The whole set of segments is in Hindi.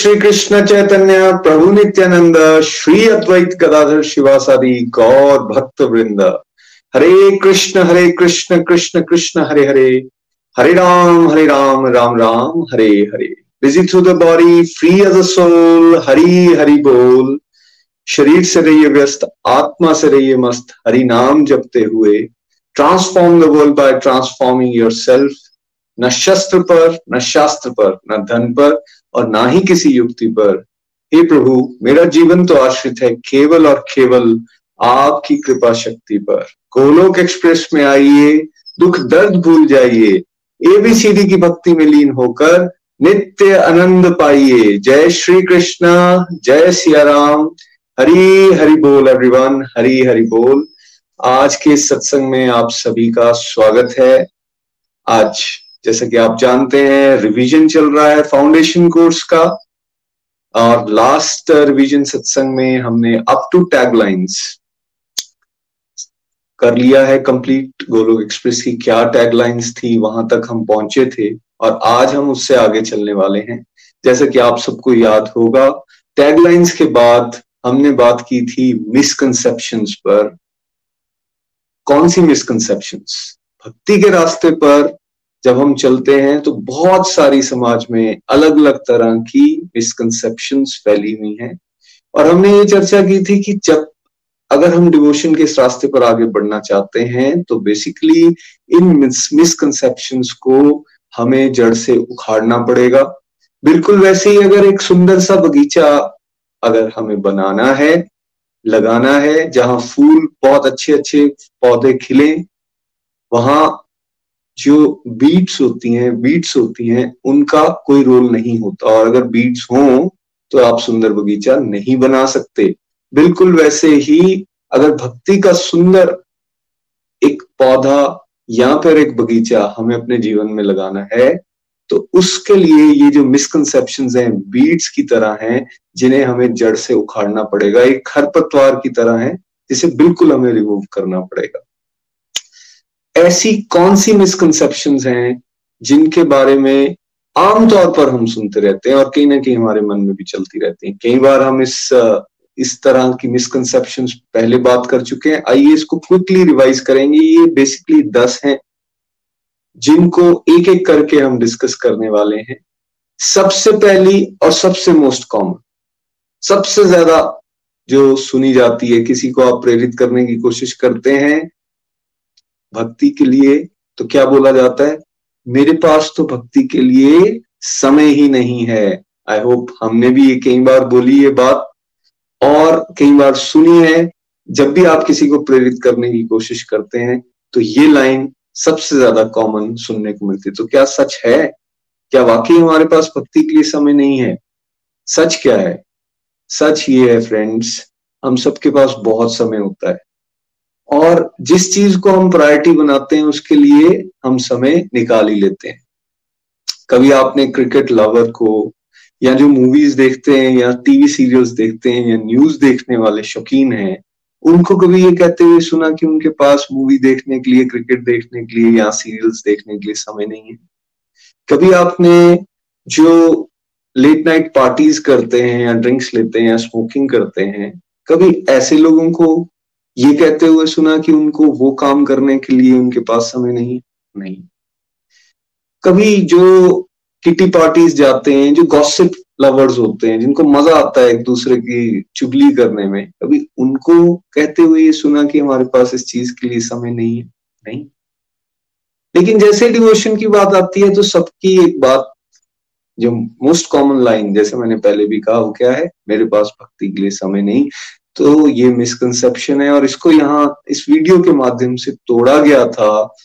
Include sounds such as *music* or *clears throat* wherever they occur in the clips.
श्री कृष्ण चैतन्य, प्रभु नित्यानंद, श्री अद्वैत गदाधर शिवासादि गौर भक्त वृंद Hare Krishna Hare Krishna Krishna Krishna, Hare Hare. Hare Ram Hare Ram Ram Ram, Hare Hare. Busy through the body free as a soul Hari Hari बोल। शरीर से रहिए व्यस्त, आत्मा से रहिए मस्त, हरि नाम जपते हुए। Transform the world by transforming yourself न शस्त्र पर, न शास्त्र पर, न धन पर और ना ही किसी युक्ति पर। हे प्रभु, मेरा जीवन तो आश्रित है केवल और केवल आपकी कृपा शक्ति पर। गोलोक एक्सप्रेस में आइए, दुख दर्द भूल जाइए एबीसीडी की भक्ति में लीन होकर नित्य आनंद पाइए। जय श्री कृष्णा जय सिया राम हरी, हरि बोल एवरीवन हरी, हरि बोल। आज के सत्संग में आप सभी का स्वागत है। आज जैसा कि आप जानते हैं रिवीजन चल रहा है फाउंडेशन कोर्स का। और लास्ट रिवीजन सत्संग में हमने अप टू टैगलाइंस कर लिया है। कंप्लीट गोलोक एक्सप्रेस की क्या टैगलाइंस थी, वहाँ तक हम पहुँचे थे और आज हम उससे आगे चलने वाले हैं। जैसा कि आप सबको याद होगा टैगलाइंस के बाद हमने बात की थी मिसकंसेप्शन पर। कौन सी मिसकंसेप्शन भक्ति के रास्ते पर जब हम चलते हैं तो बहुत सारी समाज में अलग अलग तरह की मिसकनसेप्शन फैली हुई हैं। और हमने ये चर्चा की थी कि जब अगर हम डिवोशन के इस रास्ते पर आगे बढ़ना चाहते हैं तो बेसिकली इन मिसकंसेप्शन को हमें जड़ से उखाड़ना पड़ेगा। बिल्कुल वैसे ही अगर एक सुंदर सा बगीचा अगर हमें बनाना है, लगाना है, जहाँ फूल बहुत अच्छे अच्छे पौधे खिले, वहाँ जो बीट्स होती हैं बीट्स होती हैं, उनका कोई रोल नहीं होता। और अगर बीट्स हो तो आप सुंदर बगीचा नहीं बना सकते। बिल्कुल वैसे ही अगर भक्ति का सुंदर एक पौधा या फिर एक बगीचा हमें अपने जीवन में लगाना है तो उसके लिए ये जो मिसकंसेप्शन हैं बीड्स की तरह हैं, जिन्हें हमें जड़ से उखाड़ना पड़ेगा, एक खरपतवार की तरह है जिसे बिल्कुल हमें रिमूव करना पड़ेगा। ऐसी कौन सी मिसकनसेप्शन हैं जिनके बारे में आमतौर पर हम सुनते रहते हैं और कहीं ना कहीं हमारे मन में भी चलती रहती हैं? कई बार हम इस इस तरह की मिसकनसेप्शन पहले बात कर चुके हैं। आइए इसको क्विकली रिवाइज करेंगे। ये बेसिकली दस हैं जिनको एक एक करके हम डिस्कस करने वाले हैं। सबसे पहली और सबसे मोस्ट कॉमन सबसे ज़्यादा जो सुनी जाती है, किसी को आप प्रेरित करने की कोशिश करते हैं भक्ति के लिए तो क्या बोला जाता है? मेरे पास तो भक्ति के लिए समय ही नहीं है। आई होप हमने भी ये कई बार बोली ये बात और कई बार सुनी है। जब भी आप किसी को प्रेरित करने की कोशिश करते हैं तो ये लाइन सबसे ज़्यादा कॉमन सुनने को मिलती है। तो क्या सच है? क्या वाकई हमारे पास भक्ति के लिए समय नहीं है? सच क्या है? सच ये है फ्रेंड्स हम सबके पास बहुत समय होता है। और जिस चीज़ को हम प्रायोरिटी बनाते हैं, उसके लिए हम समय निकाल ही लेते हैं। कभी आपने क्रिकेट लवर को, या जो मूवीज़ देखते हैं, या टीवी सीरियल्स देखते हैं, या न्यूज़ देखने वाले शौकीन हैं, उनको कभी ये कहते हुए सुना कि उनके पास मूवी देखने के लिए क्रिकेट देखने के लिए, या सीरियल्स देखने के लिए समय नहीं है? कभी आपने जो लेट नाइट पार्टीज़ करते हैं, या ड्रिंक्स लेते हैं, या स्मोकिंग करते हैं, कभी ऐसे लोगों को ये कहते हुए सुना कि उनको वो काम करने के लिए उनके पास समय नहीं नहीं। कभी जो किटी पार्टीज़ जाते हैं, जो गॉसिप लवर्स होते हैं, जिनको मज़ा आता है एक दूसरे की चुगली करने में, कभी उनको कहते हुए ये सुना कि हमारे पास इस चीज़ के लिए समय नहीं है? नहीं। लेकिन जैसे डिवोशन की बात आती है तो सबकी एक बात, जो मोस्ट कॉमन लाइन जैसे मैंने पहले भी कहा, वो क्या है? मेरे पास भक्ति के लिए समय नहीं। तो ये मिसकंसेप्शन है और इसको यहाँ, इस वीडियो के माध्यम से तोड़ा गया था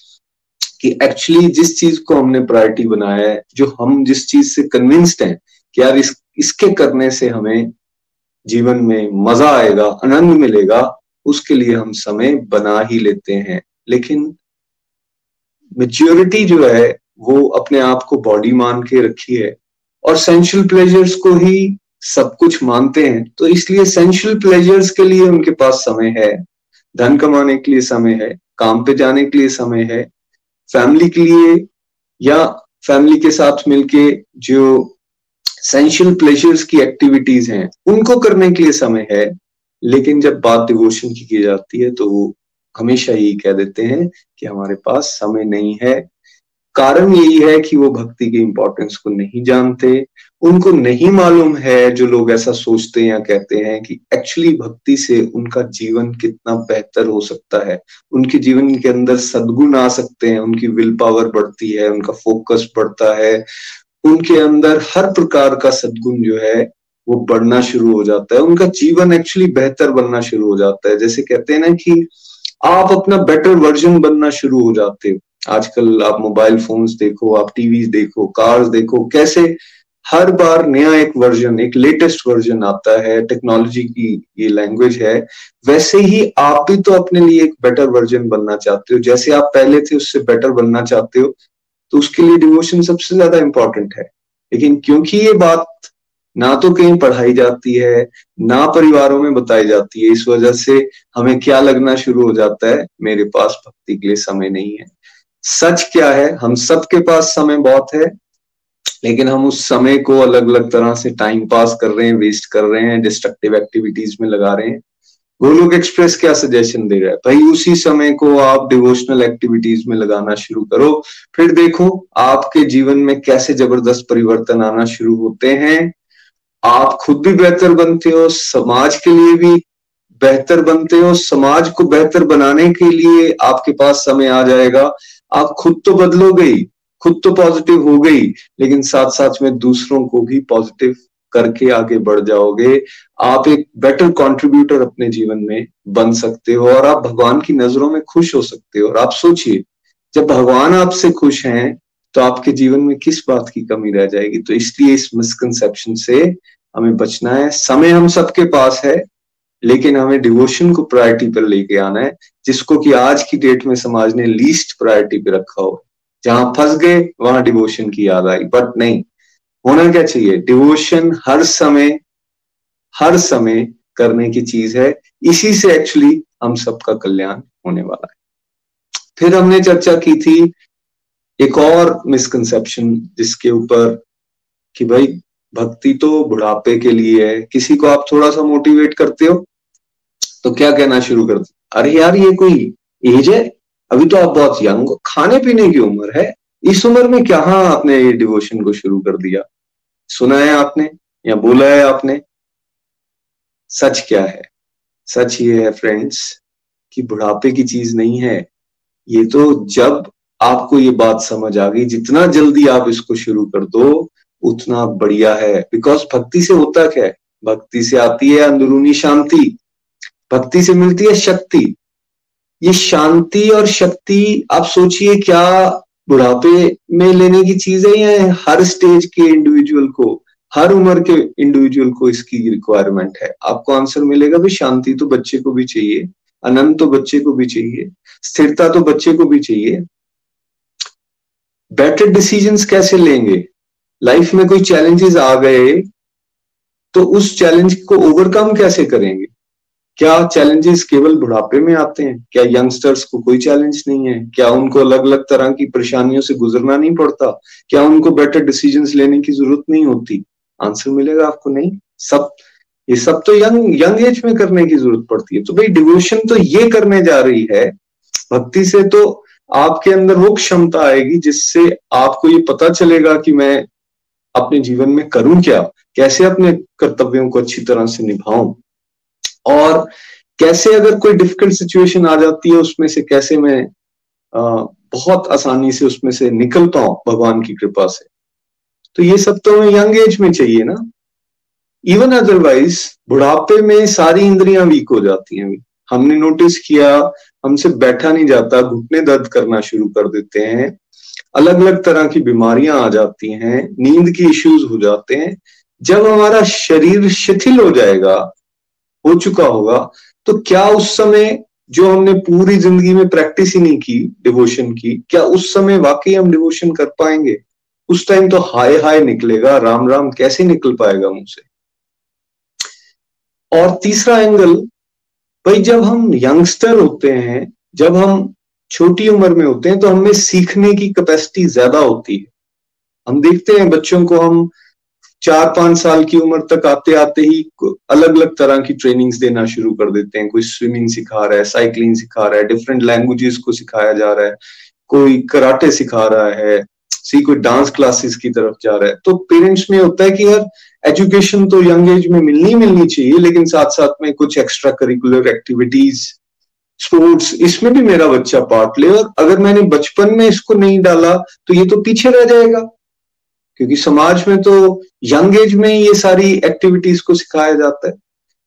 कि एक्चुअली जिस चीज़ को हमने प्रायोरिटी बनाया है, जो हम जिस चीज़ से कन्विंस्ड हैं कि यार इस, इसके करने से हमें जीवन में मज़ा आएगा, आनंद मिलेगा, उसके लिए हम समय बना ही लेते हैं। लेकिन मेच्योरिटी जो है, वो अपने आप को बॉडी मान के रखी है और सेंशुअल प्लेजर्स को ही सब कुछ मानते हैं तो इसलिए सेंशुअल प्लेजर्स के लिए उनके पास समय है। धन कमाने के लिए समय है, काम पे जाने के लिए समय है फैमिली के लिए या फैमिली के साथ मिलके जो सेंशियल प्लेजर्स की एक्टिविटीज़ हैं, उनको करने के लिए समय है, लेकिन जब बात डिवोशन की की जाती है तो वो हमेशा यही कह देते हैं कि हमारे पास समय नहीं है। कारण यही है कि वो भक्ति के इंपॉर्टेंस को नहीं जानते। उनको नहीं मालूम है जो लोग ऐसा सोचते हैं या कहते हैं कि एक्चुअली भक्ति से उनका जीवन कितना बेहतर हो सकता है। उनके जीवन के अंदर सदगुण आ सकते हैं, उनकी विल पावर बढ़ती है, उनका फोकस बढ़ता है। उनके अंदर हर प्रकार का सदगुण जो है, वो बढ़ना शुरू हो जाता है। उनका जीवन एक्चुअली बेहतर बनना शुरू हो जाता है। जैसे कहते हैं ना कि आप अपना बेटर वर्जन बनना शुरू हो जाते हो। आजकल आप मोबाइल फोन्स देखो, आप टीवी देखो, कार्स देखो, कैसे हर बार नया एक वर्जन एक लेटेस्ट वर्जन आता है टेक्नोलॉजी की ये लैंग्वेज है, वैसे ही आप भी तो अपने लिए एक बेटर वर्जन बनना चाहते हो। जैसे आप पहले थे, उससे बेटर बनना चाहते हो तो उसके लिए डिवोशन सबसे ज़्यादा इंपॉर्टेंट है। लेकिन क्योंकि ये बात ना तो कहीं पढ़ाई जाती है, ना परिवारों में बताई जाती है, इस वजह से हमें क्या लगना शुरू हो जाता है? मेरे पास भक्ति के लिए समय नहीं है। सच क्या है? हम सबके पास समय बहुत है, लेकिन हम उस समय को अलग अलग तरह से टाइम पास कर रहे हैं वेस्ट कर रहे हैं डिस्ट्रक्टिव एक्टिविटीज़ में लगा रहे हैं। गोलोक एक्सप्रेस क्या सजेशन दे रहा है? भाई, उसी समय को आप डिवोशनल एक्टिविटीज़ में लगाना शुरू करो। फिर देखो, आपके जीवन में कैसे ज़बरदस्त परिवर्तन आना शुरू होते हैं। आप खुद भी बेहतर बनते हो, समाज के लिए भी बेहतर बनते हो। समाज को बेहतर बनाने के लिए आपके पास समय आ जाएगा। आप खुद तो बदलो गई, खुद तो पॉजिटिव हो गई, लेकिन साथ साथ में दूसरों को भी पॉजिटिव करके आगे बढ़ जाओगे। आप एक बेटर कंट्रीब्यूटर अपने जीवन में बन सकते हो और आप भगवान की नज़रों में खुश हो सकते हो। और आप सोचिए, जब भगवान आपसे खुश हैं तो आपके जीवन में किस बात की कमी रह जाएगी? तो इसलिए इस मिसकंसेप्शन से हमें बचना है। समय हम सबके पास है। लेकिन हमें डिवोशन को प्रायोरिटी पर लेके आना है, जिसको कि आज की डेट में समाज ने लीस्ट प्रायोरिटी पे रखा हो। जहाँ फंस गए, वहाँ डिवोशन की याद आई बट नहीं। होना क्या चाहिए? डिवोशन हर समय हर समय करने की चीज़ है। इसी से एक्चुअली हम सबका कल्याण होने वाला है। फिर हमने चर्चा की थी एक और मिसकंसेप्शन जिसके ऊपर कि भाई, भक्ति तो बुढ़ापे के लिए है। किसी को आप थोड़ा सा मोटिवेट करते हो? तो क्या कहना शुरू कर अरे यार, ये कोई एज है? अभी तो आप बहुत यंग हो। खाने पीने की उम्र है। इस उम्र में क्या आपने ये डिवोशन को शुरू कर दिया? सुना है आपने? या बोला है आपने? सच क्या है? सच ये है फ्रेंड्स कि बुढ़ापे की चीज़ नहीं है। ये तो जब आपको ये बात समझ आ गई, जितना जल्दी आप इसको शुरू कर दो, उतना बढ़िया है। बिकॉज़ भक्ति से होता क्या है? भक्ति से आती है अंदरूनी शांति। भक्ति से मिलती है शक्ति। ये शांति और शक्ति, आप सोचिए क्या बुढ़ापे में लेने की चीज़ है या हर स्टेज के इंडिविजुअल को, हर उम्र के इंडिविजुअल को इसकी रिक्वायरमेंट है। आपको आंसर मिलेगा भी शांति तो बच्चे को भी चाहिए आनंद तो बच्चे को भी चाहिए, स्थिरता तो बच्चे को भी चाहिए। बेटर डिसीजंस कैसे लेंगे? लाइफ में कोई चैलेंजेस आ गए तो उस चैलेंज को ओवरकम कैसे करेंगे? क्या चैलेंजेस केवल बुढ़ापे में आते हैं? क्या यंगस्टर्स को कोई चैलेंज नहीं है? क्या उनको अलग अलग तरह की परेशानियों से गुजरना नहीं पड़ता? क्या उनको बेटर डिसीजंस लेने की ज़रूरत नहीं होती? आंसर मिलेगा आपको नहीं? सब, ये सब तो यंग यंग एज में करने की ज़रूरत पड़ती है। तो भाई डिवोशन तो ये करने जा रही है, भक्ति से तो आपके अंदर वो क्षमता आएगी जिससे आपको ये पता चलेगा कि मैं अपने जीवन में करूँ क्या? कैसे अपने कर्तव्यों को अच्छी तरह से निभाऊं? और कैसे अगर कोई डिफ़िकल्ट सिचुएशन आ जाती है, उसमें से कैसे मैं बहुत आसानी से उसमें से निकल पाऊँ भगवान की कृपा से? तो ये सब तो हमें यंग एज में चाहिए ना। इवन अदरवाइज़ बुढ़ापे में सारी इंद्रियाँ वीक हो जाती हैं। हमने नोटिस किया, हमसे बैठा नहीं जाता, घुटने दर्द करना शुरू कर देते हैं। अलग अलग तरह की बीमारियाँ आ जाती हैं, नींद के इश्यूज़ हो जाते हैं। जब हमारा शरीर शिथिल हो जाएगा हो चुका होगा तो क्या उस समय जो हमने पूरी ज़िंदगी में प्रैक्टिस ही नहीं की डिवोशन की, क्या उस समय वाकई हम डिवोशन कर पाएँगे? उस टाइम तो हाय हाय निकलेगा, राम राम कैसे निकल पाएगा मुझसे? और तीसरा एंगल भाई जब हम यंगस्टर होते हैं, जब हम छोटी उम्र में होते हैं तो हमें सीखने की कैपेसिटी ज़्यादा होती है। हम देखते हैं बच्चों को हम चार पाँच साल की उम्र तक आते आते ही अलग अलग तरह की ट्रेनिंग्स देना शुरू कर देते हैं। कोई स्विमिंग सिखा रहा है साइकिलिंग सिखा रहा है डिफरेंट लैंग्वेजेस को सिखाया जा रहा है, कोई कराटे सिखा रहा है, सी कोई डांस क्लासेस की तरफ़ जा रहा है। तो पेरेंट्स में होता है कि यार एजुकेशन तो यंग एज में मिलनी मिलनी चाहिए, लेकिन साथ साथ में कुछ एक्स्ट्रा करिकुलर एक्टिविटीज़ स्पोर्ट्स इसमें भी मेरा बच्चा पार्ट ले। और अगर मैंने बचपन में इसको नहीं डाला तो ये तो पीछे रह जाएगा। क्योंकि समाज में तो यंग एज में ये सारी एक्टिविटीज़ को सिखाया जाता है।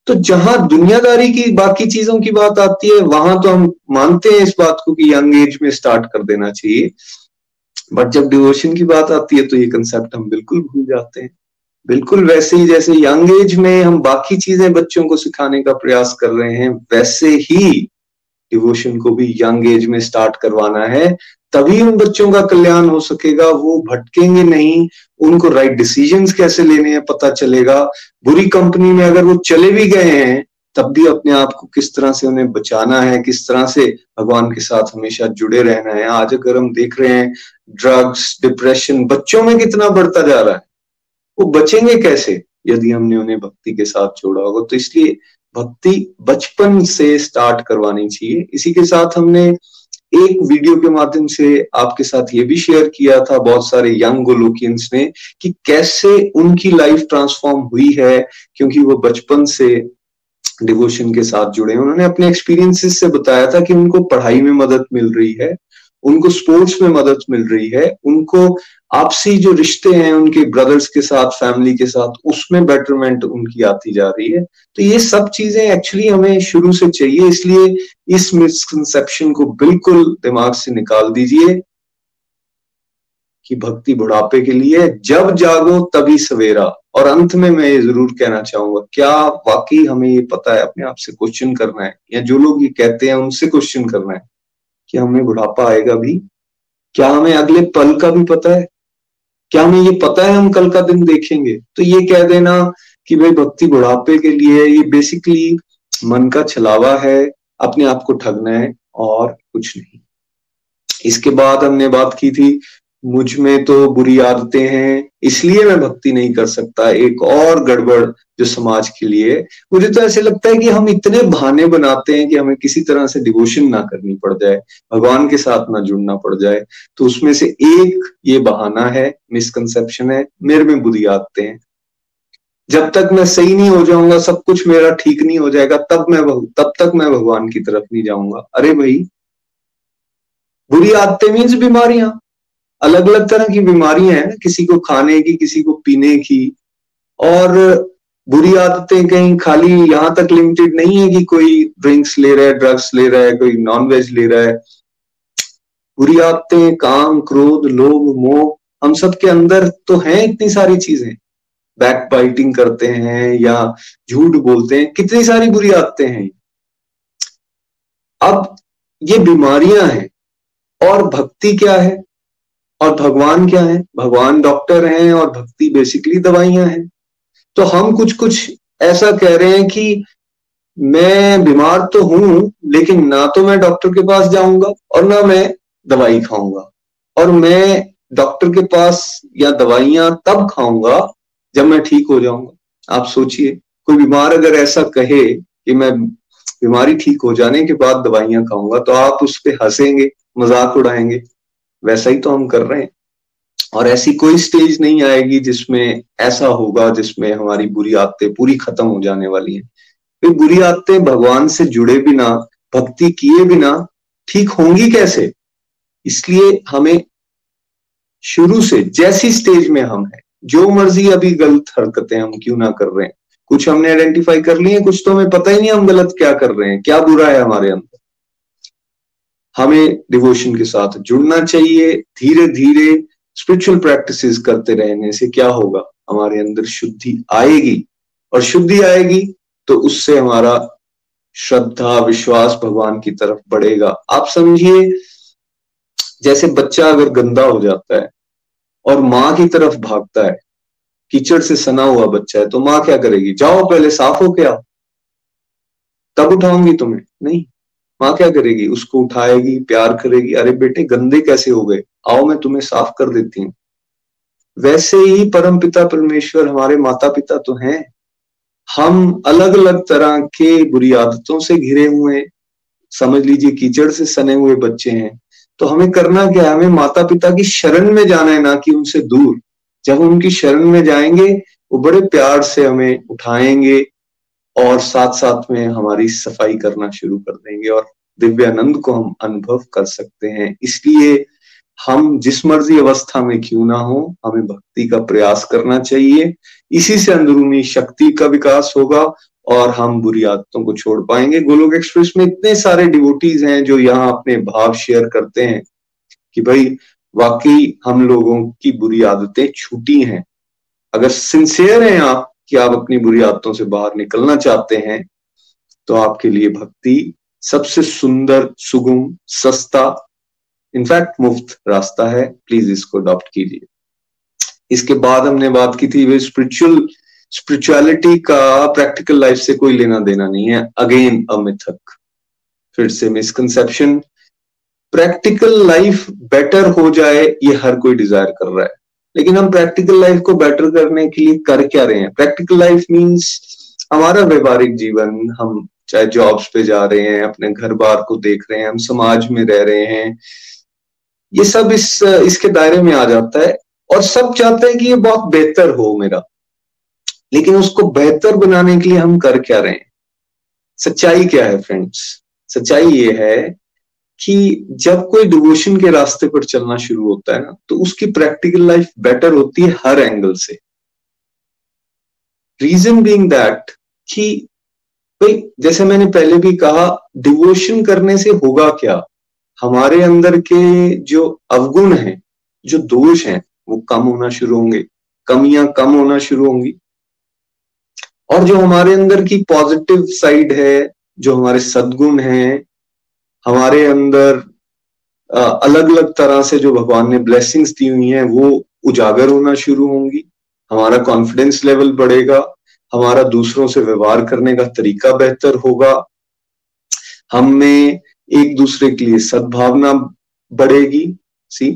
तो जहाँ दुनियादारी की बाकी चीज़ों की बात आती है, वहाँ तो हम मानते हैं इस बात को कि यंग एज में स्टार्ट कर देना चाहिए। बट जब डिवोशन की बात आती है तो ये कंसेप्ट हम बिल्कुल भूल जाते हैं। बिल्कुल वैसे ही जैसे यंग एज में हम बाकी चीज़ें बच्चों को सिखाने का प्रयास कर रहे हैं, वैसे ही डिवोशन को भी यंग एज में स्टार्ट करवाना है। तभी उन बच्चों का कल्याण हो सकेगा, वो भटकेंगे नहीं, उनको राइट डिसीज़न कैसे लेने हैं पता चलेगा। बुरी कंपनी में अगर वो चले भी गए हैं, तब भी अपने आप को किस तरह से उन्हें बचाना है, किस तरह से भगवान के साथ हमेशा जुड़े रहना है। आज अगर हम देख रहे हैं ड्रग्स डिप्रेशन बच्चों में कितना बढ़ता जा रहा है। वो बचेंगे कैसे, यदि हमने उन्हें भक्ति के साथ जोड़ा होगा? तो इसलिए भक्ति बचपन से स्टार्ट करवानी चाहिए। इसी के साथ हमने एक वीडियो के माध्यम से आपके साथ ये भी शेयर किया था बहुत सारे यंग गोलोकियंस ने कि कैसे उनकी लाइफ ट्रांसफॉर्म हुई है, क्योंकि वो बचपन से डिवोशन के साथ जुड़े हैं। उन्होंने अपने एक्सपीरियंसेस से बताया था कि उनको पढ़ाई में मदद मिल रही है, उनको स्पोर्ट्स में मदद मिल रही है, उनको आपसी जो रिश्ते हैं उनके ब्रदर्स के साथ फैमिली के साथ, उसमें बेटरमेंट उनकी आती जा रही है। तो ये सब चीज़ें एक्चुअली हमें शुरू से चाहिए, इसलिए इस मिसकंसेप्शन को बिल्कुल दिमाग से निकाल दीजिए कि भक्ति बुढ़ापे के लिए जब जागो तभी सवेरा। और अंत में मैं ये ज़रूर कहना चाहूँगा, क्या वाकई हमें ये पता है, अपने आप से क्वेश्चन करना है? या जो लोग ये कहते हैं, उनसे क्वेश्चन करना है कि हमें बुढ़ापा आएगा भी? क्या हमें अगले पल का भी पता है? क्या हमें ये पता है हम कल का दिन देखेंगे? तो ये कह देना कि भाई भक्ति बुढ़ापे के लिए ये बेसिकली मन का छलावा है, अपने आप को ठगना है और कुछ नहीं। इसके बाद हमने बात की थी मुझमें तो बुरी आदतें हैं, इसलिए मैं भक्ति नहीं कर सकता। एक और गड़बड़ जो समाज के लिए, मुझे तो ऐसे लगता है कि हम इतने बहाने बनाते हैं कि हमें किसी तरह से डिवोशन ना करनी पड़ जाए, भगवान के साथ ना जुड़ना पड़ जाए तो उसमें से एक ये बहाना है मिसकंसेप्शन है, मेरे में बुरी आदतें हैं। जब तक मैं सही नहीं हो जाऊँगा, सब कुछ मेरा ठीक नहीं हो जाएगा, तब मैं तब तक मैं भगवान की तरफ़ नहीं जाऊँगा। अरे भाई, बुरी आदतें मीन्स बीमारियाँ। अलग अलग तरह की बीमारियाँ हैं ना, किसी को खाने की, किसी को पीने की। और बुरी आदतें कहीं खाली यहाँ तक लिमिटेड नहीं है कि कोई ड्रिंक्स ले रहा है ड्रग्स ले रहा है, कोई नॉन वेज ले रहा है। बुरी आदतें, काम, क्रोध, लोभ, मोह, हम सब के अंदर तो हैं इतनी सारी चीज़ें। बैक बाइटिंग करते हैं या झूठ बोलते हैं, कितनी सारी बुरी आदतें हैं। अब ये बीमारियाँ हैं और भक्ति क्या है? और भगवान क्या है? भगवान डॉक्टर हैं और भक्ति बेसिकली दवाइयाँ हैं। तो हम कुछ कुछ ऐसा कह रहे हैं कि मैं बीमार तो हूँ, लेकिन ना तो मैं डॉक्टर के पास जाऊँगा और ना मैं दवाई खाऊँगा। और मैं डॉक्टर के पास या दवाइयाँ तब खाऊँगा जब मैं ठीक हो जाऊँगा। आप सोचिए, कोई बीमार अगर ऐसा कहे कि मैं बीमारी ठीक हो जाने के बाद दवाइयाँ खाऊँगा तो आप उस पर हंसेंगे, मज़ाक उड़ाएँगे। वैसा ही तो हम कर रहे हैं। और ऐसी कोई स्टेज नहीं आएगी जिसमें ऐसा होगा, जिसमें हमारी बुरी आदतें पूरी खत्म हो जाने वाली हैं। फिर बुरी आदतें भगवान से जुड़े बिना, भक्ति किए बिना ठीक होंगी कैसे? इसलिए हमें शुरू से, जैसी स्टेज में हम हैं, जो मर्ज़ी अभी गलत हरकतें हम क्यों ना कर रहे हैं। कुछ हमने आइडेंटिफाई कर लिए कुछ तो हमें पता ही नहीं हम गलत क्या कर रहे हैं, क्या बुरा है हमारे अंदर। हमें डिवोशन के साथ जुड़ना चाहिए धीरे धीरे स्पिरिचुअल प्रैक्टिसेस करते रहने से क्या होगा? हमारे अंदर शुद्धि आएगी। और शुद्धि आएगी तो उससे हमारा श्रद्धा, विश्वास भगवान की तरफ़ बढ़ेगा। आप समझिए, जैसे बच्चा अगर गंदा हो जाता है और माँ की तरफ़ भागता है, कीचड़ से सना हुआ बच्चा है तो माँ क्या करेगी? जाओ पहले साफ़ हो क्या तब उठाऊँगी तुम्हें। नहीं माँ क्या करेगी? उसको उठाएगी, प्यार करेगी, अरे बेटे, गंदे कैसे हो गए? आओ, मैं तुम्हें साफ़ कर देती हूँ। वैसे ही परम पिता परमेश्वर हमारे माता पिता तो हैं। हम अलग अलग तरह के बुरी आदतों से घिरे हुए समझ लीजिए, कीचड़ से सने हुए बच्चे हैं। तो हमें करना क्या है? हमें माता पिता की शरण में जाना है, ना कि उनसे दूर। जब उनकी शरण में जाएँगे, वो बड़े प्यार से हमें उठाएँगे और साथ साथ में हमारी सफ़ाई करना शुरू कर देंगे और दिव्यानंद को हम अनुभव कर सकते हैं। इसलिए हम जिस मर्ज़ी अवस्था में क्यों ना हो, हमें भक्ति का प्रयास करना चाहिए। इसी से अंदरूनी शक्ति का विकास होगा और हम बुरी आदतों को छोड़ पाएँगे। गोलोक एक्सप्रेस में इतने सारे डिवोटीज हैं जो यहाँ अपने भाव शेयर करते हैं कि भाई, वाकई हम लोगों की बुरी आदतें छूटी हैं। अगर सिंसियर हैं आप कि आप अपनी बुरी आदतों से बाहर निकलना चाहते हैं तो आपके लिए भक्ति सबसे सुंदर सुगम सस्ता इनफैक्ट मुफ़्त रास्ता है। प्लीज़ इसको अडॉप्ट कीजिए। इसके बाद हमने बात की थी वे स्पिरिचुअल स्पिरिचुअलिटी का प्रैक्टिकल लाइफ से कोई लेना देना नहीं है। अगेन अमिथक फिर से मिसकंसेप्शन प्रैक्टिकल लाइफ बेटर हो जाए, ये हर कोई डिज़ायर कर रहा है। लेकिन हम प्रैक्टिकल लाइफ को बेटर करने के लिए कर क्या रहे हैं? प्रैक्टिकल लाइफ मीन्स हमारा व्यवहारिक जीवन, हम चाहे जॉब्स पे जा रहे हैं, अपने घर बार को देख रहे हैं, हम समाज में रह रहे हैं। ये सब इस, इसके दायरे में आ जाता है और सब चाहते हैं कि ये बहुत बेहतर हो मेरा। लेकिन उसको बेहतर बनाने के लिए हम कर क्या रहे हैं? सच्चाई क्या है फ्रेंड्स सच्चाई ये है कि जब कोई डिवोशन के रास्ते पर चलना शुरू होता है ना तो उसकी प्रैक्टिकल लाइफ बेटर होती है हर एंगल से। रीजन बीइंग दैट कि भाई, जैसे मैंने पहले भी कहा डिवोशन करने से होगा क्या? हमारे अंदर के जो अवगुण हैं, जो दोष हैं, वो कम होना शुरू होंगे, कमियाँ कम होना शुरू होंगी। और जो हमारे अंदर की पॉजिटिव साइड है, जो हमारे सदगुण हैं हमारे अंदर अलग अलग तरह से जो भगवान ने ब्लेसिंग्स दी हुई हैं, वो उजागर होना शुरू होंगी। हमारा कॉन्फिडेंस लेवल बढ़ेगा। हमारा दूसरों से व्यवहार करने का तरीका बेहतर होगा। हम में एक दूसरे के लिए सद्भावना बढ़ेगी। सी?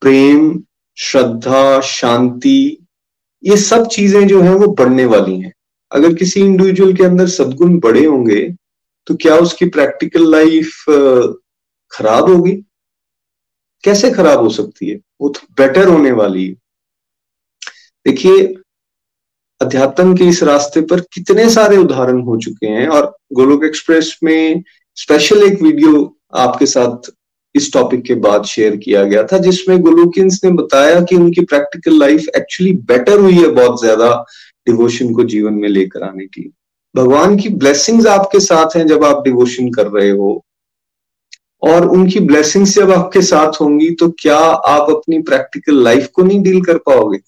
प्रेम, श्रद्धा, शांति, ये सब चीज़ें जो है, वो बढ़ने वाली हैं। अगर किसी इंडिविजुअल के अंदर सदगुण बड़े होंगे तो क्या उसकी प्रैक्टिकल लाइफ खराब होगी? कैसे खराब हो सकती है? वो तो बेटर होने वाली है। देखिए, अध्यात्म के इस रास्ते पर कितने सारे उदाहरण हो चुके हैं और गोलोक एक्सप्रेस में स्पेशल एक वीडियो आपके साथ इस टॉपिक के बाद शेयर किया गया था, जिसमें गोलोकिंस ने बताया कि उनकी प्रैक्टिकल लाइफ एक्चुअली बेटर हुई है बहुत ज़्यादा डिवोशन को जीवन में लेकर आने की भगवान की ब्लेसिंग्स आपके साथ हैं जब आप डिवोशन कर रहे हो। और उनकी ब्लेसिंग्स जब आपके साथ होंगी तो क्या आप अपनी प्रैक्टिकल लाइफ को नहीं डील कर पाओगे?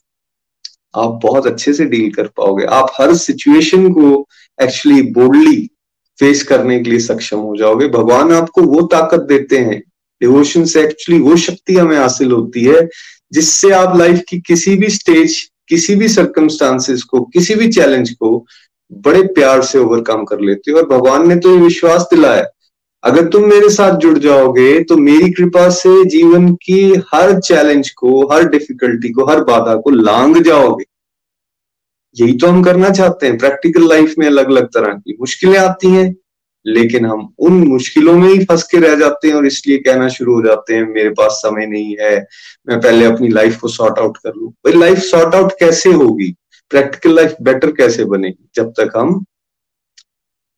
आप बहुत अच्छे से डील कर पाओगे। आप हर सिचुएशन को एक्चुअली बोल्डली फेस करने के लिए सक्षम हो जाओगे। भगवान आपको वो ताकत देते हैं। डिवोशन से एक्चुअली वो शक्ति हमें हासिल होती है, जिससे आप लाइफ की किसी भी स्टेज किसी भी सर्कमस्टांसेस को, किसी भी चैलेंज को बड़े प्यार से ओवरकम कर लेते हो और भगवान ने तो ये विश्वास दिलाया। अगर तुम मेरे साथ जुड़ जाओगे तो मेरी कृपा से जीवन की हर चैलेंज को, हर डिफिकल्टी को, हर बाधा को लांग जाओगे। यही तो हम करना चाहते हैं। प्रैक्टिकल लाइफ में अलग अलग तरह की मुश्किलें आती हैं, लेकिन हम उन मुश्किलों में ही फंस के रह जाते हैं और इसलिए कहना शुरू हो जाते हैं, मेरे पास समय नहीं है, मैं पहले अपनी लाइफ को सॉर्ट आउट कर लू। भाई लाइफ सॉर्ट आउट कैसे होगी? प्रैक्टिकल लाइफ बेटर कैसे बनेगी? जब तक हम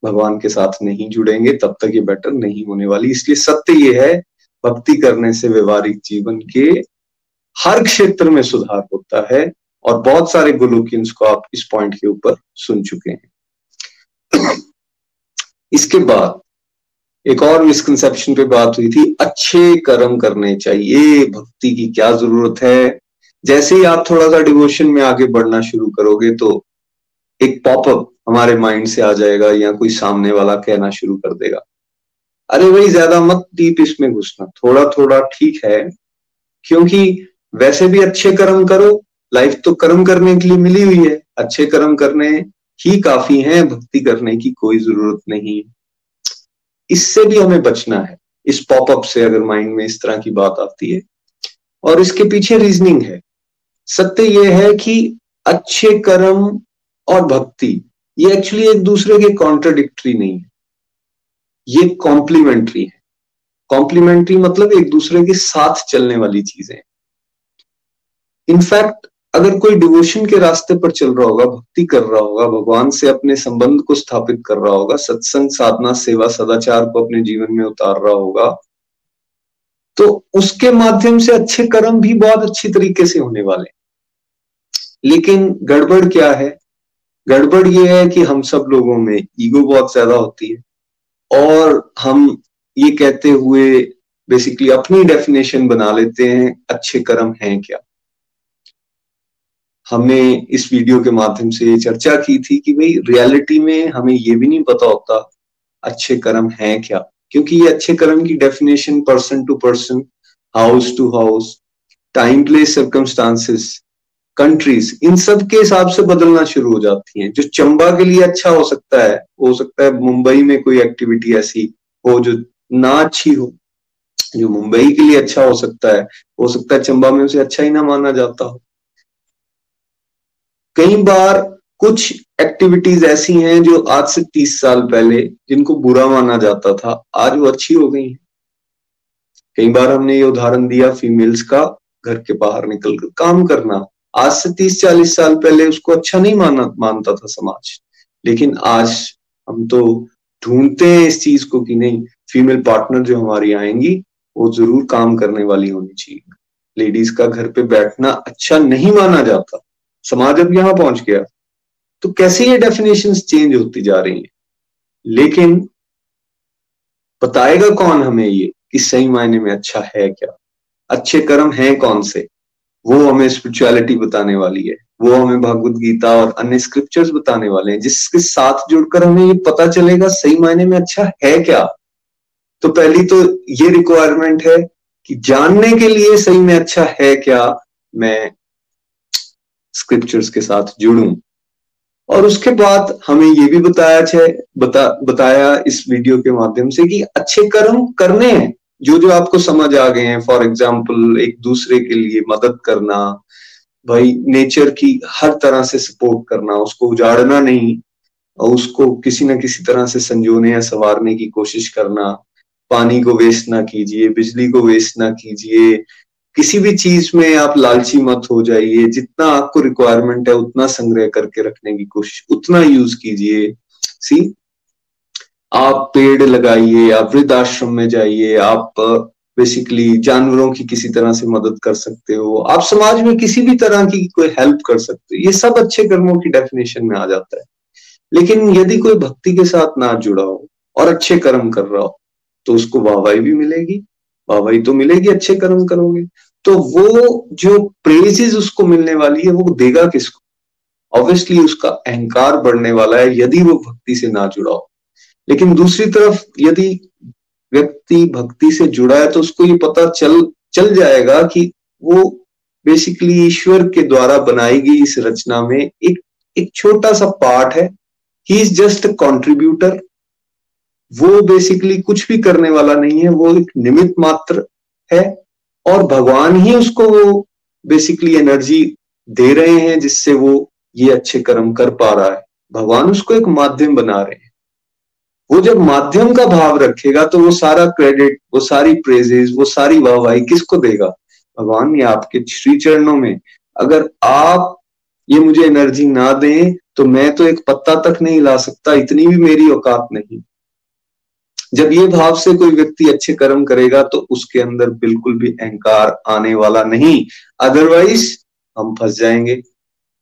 भगवान के साथ नहीं जुड़ेंगे, तब तक ये बेटर नहीं होने वाली। इसलिए सत्य ये है, भक्ति करने से व्यवहारिक जीवन के हर क्षेत्र में सुधार होता है और बहुत सारे गोलोकियंस को आप इस पॉइंट के ऊपर सुन चुके हैं। इसके बाद, एक और मिसकनसेप्शन पे बात हुई थी, अच्छे कर्म करने चाहिए। भक्ति की क्या ज़रूरत है? जैसे ही आप थोड़ा सा डिवोशन में आगे बढ़ना शुरू करोगे तो एक पॉपअप हमारे माइंड से आ जाएगा या कोई सामने वाला कहना शुरू कर देगा। अरे भाई ज़्यादा मत डीप इसमें घुसना। थोड़ा थोड़ा ठीक है, क्योंकि वैसे भी अच्छे कर्म करो लाइफ तो कर्म करने के लिए मिली हुई है। अच्छे कर्म करने ही काफ़ी हैं, भक्ति करने की कोई ज़रूरत नहीं। इससे भी हमें बचना है। इस पॉपअप से अगर माइंड में इस तरह की बात आती है। और इसके पीछे रीजनिंग है। सत्य यह है कि अच्छे कर्म और भक्ति, ये एक्चुअली एक दूसरे के कॉन्ट्रडिक्टरी नहीं है। ये कॉम्प्लीमेंट्री है। कॉम्प्लीमेंट्री मतलब एक दूसरे के साथ चलने वाली चीज़ें। इनफैक्ट अगर कोई डिवोशन के रास्ते पर चल रहा होगा, भक्ति कर रहा होगा, भगवान से अपने संबंध को स्थापित कर रहा होगा, सत्संग, साधना, सेवा, सदाचार को अपने जीवन में उतार रहा होगा तो उसके माध्यम से अच्छे कर्म भी बहुत अच्छी तरीके से होने वाले लेकिन गड़बड़ क्या है? गड़बड़ ये है कि हम सब लोगों में ईगो बहुत ज़्यादा होती है। और हम ये कहते हुए बेसिकली अपनी डेफिनेशन बना लेते हैं, अच्छे कर्म हैं क्या? हमने इस वीडियो के माध्यम से ये चर्चा की थी कि भाई रियलिटी में हमें ये भी नहीं पता होता अच्छे कर्म हैं क्या? क्योंकि ये अच्छे कर्म की definition person to person house to house time place circumstances countries इन सब के हिसाब से बदलना शुरू हो जाती हैं। जो चंबा के लिए अच्छा हो सकता है, हो सकता है मुंबई में कोई एक्टिविटी ऐसी हो जो ना अच्छी हो, जो मुंबई के लिए अच्छा हो सकता है। हो सकता है चंबा में उसे अच्छा ही ना माना जाता हो। कई बार कुछ एक्टिविटीज़ ऐसी हैं जो आज से तीस साल पहले जिनको बुरा माना जाता था, आज वो अच्छी हो गई है। कई बार हमने ये उदाहरण दिया फीमेल्स का घर के बाहर निकलकर काम करना। आज से तीस चालीस साल पहले उसको अच्छा नहीं माना, मानता था समाज। लेकिन आज हम तो ढूंढते हैं इस चीज़ को कि नहीं फीमेल पार्टनर जो हमारी आएँगी, वो ज़रूर काम करने वाली होनी चाहिए। लेडीज़ का घर पे बैठना अच्छा नहीं माना जाता। समाज अब यहाँ पहुँच गया। तो कैसे ये डेफिनेशन चेंज होती जा रही है? लेकिन बताएगा कौन हमें ये कि सही मायने में अच्छा है क्या? अच्छे कर्म हैं कौन से? वो हमें स्पिरिचुअलिटी बताने वाली है, वो हमें भगवत गीता और अन्य स्क्रिप्चर्स बताने वाले हैं, जिसके साथ जुड़कर हमें ये पता चलेगा सही मायने में अच्छा है क्या। तो पहली तो ये रिक्वायरमेंट है कि जानने के लिए सही में अच्छा है क्या मैं स्क्रिप्चर्स के साथ जुड़ूं। और उसके बाद हमें ये भी बताया बता, बताया इस वीडियो के माध्यम से कि अच्छे कर्म करने हैं। जो जो आपको समझ आ गए हैं फॉर एग्ज़ाम्पल एक दूसरे के लिए मदद करना, भाई नेचर की हर तरह से सपोर्ट करना, उसको उजाड़ना नहीं, और उसको किसी ना किसी तरह से संजोने या संवारने की कोशिश करना, पानी को वेस्ट ना कीजिए, बिजली को वेस्ट ना कीजिए, किसी भी चीज़ में आप लालची मत हो जाइए, जितना आपको रिक्वायरमेंट है, उतना संग्रह करके रखने की कोशिश, उतना यूज़ कीजिए। सी आप पेड़ लगाइए, आप वृद्धाश्रम में जाइए, आप बेसिकली जानवरों की किसी तरह से मदद कर सकते हो, आप समाज में किसी भी तरह की कोई हेल्प कर सकते हो, ये सब अच्छे कर्मों की डेफिनेशन में आ जाता है। लेकिन यदि कोई भक्ति के साथ ना जुड़ा हो और अच्छे कर्म कर रहा हो तो उसको वाहवाही भी मिलेगी, वाहवाही तो मिलेगी, अच्छे कर्म करोगे। तो वो जो प्रेजेस उसको मिलने वाली है, वो देगा किसको? ऑब्वियसली उसका अहंकार बढ़ने वाला है, यदि वो भक्ति से ना जुड़ा हो। लेकिन दूसरी तरफ़ यदि व्यक्ति भक्ति से जुड़ा है तो उसको ये पता चल चल जाएगा कि वो बेसिकली ईश्वर के द्वारा बनाई गई इस रचना में एक एक छोटा सा पार्ट है। ही इज़ जस्ट कॉन्ट्रीब्यूटर वो बेसिकली कुछ भी करने वाला नहीं है, वो एक निमित मात्र है और भगवान ही उसको वो बेसिकली एनर्जी दे रहे हैं जिससे वो ये अच्छे कर्म कर पा रहा है। भगवान उसको एक माध्यम बना रहे हैं। वो जब माध्यम का भाव रखेगा तो वो सारा क्रेडिट वो सारी प्रेजेस वो सारी वाहवाही किसको देगा? भगवान ये आपके श्री चरणों में। अगर आप ये मुझे एनर्जी ना दें तो मैं तो एक पत्ता तक नहीं ला सकता, इतनी भी मेरी औकात नहीं। जब ये भाव से कोई व्यक्ति अच्छे कर्म करेगा तो उसके अंदर बिल्कुल भी अहंकार आने वाला नहीं। अदरवाइज़ हम फंस जाएँगे।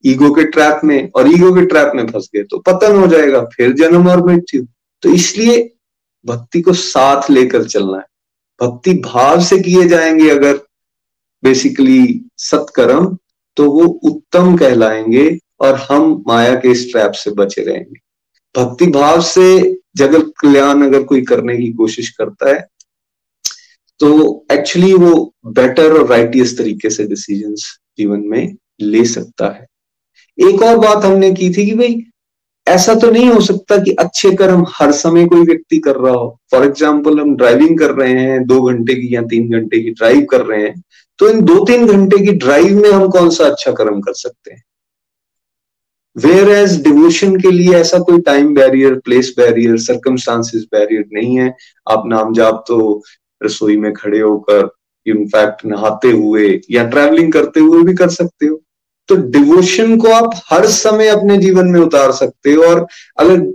ईगो के ट्रैप में और ईगो के ट्रैप में फंस गए तो पतन हो जाएगा, फिर जन्म और मृत्यु। तो इसलिए भक्ति को साथ लेकर चलना है। भक्ति भाव से किए जाएँगे अगर बेसिकली सत्कर्म तो वो उत्तम कहलाएँगे और हम माया के इस ट्रैप से बचे रहेंगे। भक्ति भाव से जगत कल्याण अगर कोई करने की कोशिश करता है तो एक्चुअली वो बेटर और राइटियस तरीके से डिसीजंस जीवन में ले सकता है। एक और बात हमने की थी कि भाई ऐसा तो नहीं हो सकता कि अच्छे कर्म हर समय कोई व्यक्ति कर रहा हो। फॉर एग्ज़ाम्पल हम ड्राइविंग कर रहे हैं, दो घंटे की या तीन घंटे की ड्राइव कर रहे हैं तो इन दो तीन घंटे की ड्राइव में हम कौन सा अच्छा कर्म कर सकते हैं? वेयर एज डिवोशन के लिए ऐसा कोई time barrier place barrier circumstances barrier नहीं है। आप नाम जाप तो रसोई में खड़े होकर इनफैक्ट नहाते हुए या ट्रैवलिंग करते हुए भी कर सकते हो। तो डिवोशन को आप हर समय अपने जीवन में उतार सकते हो और अगर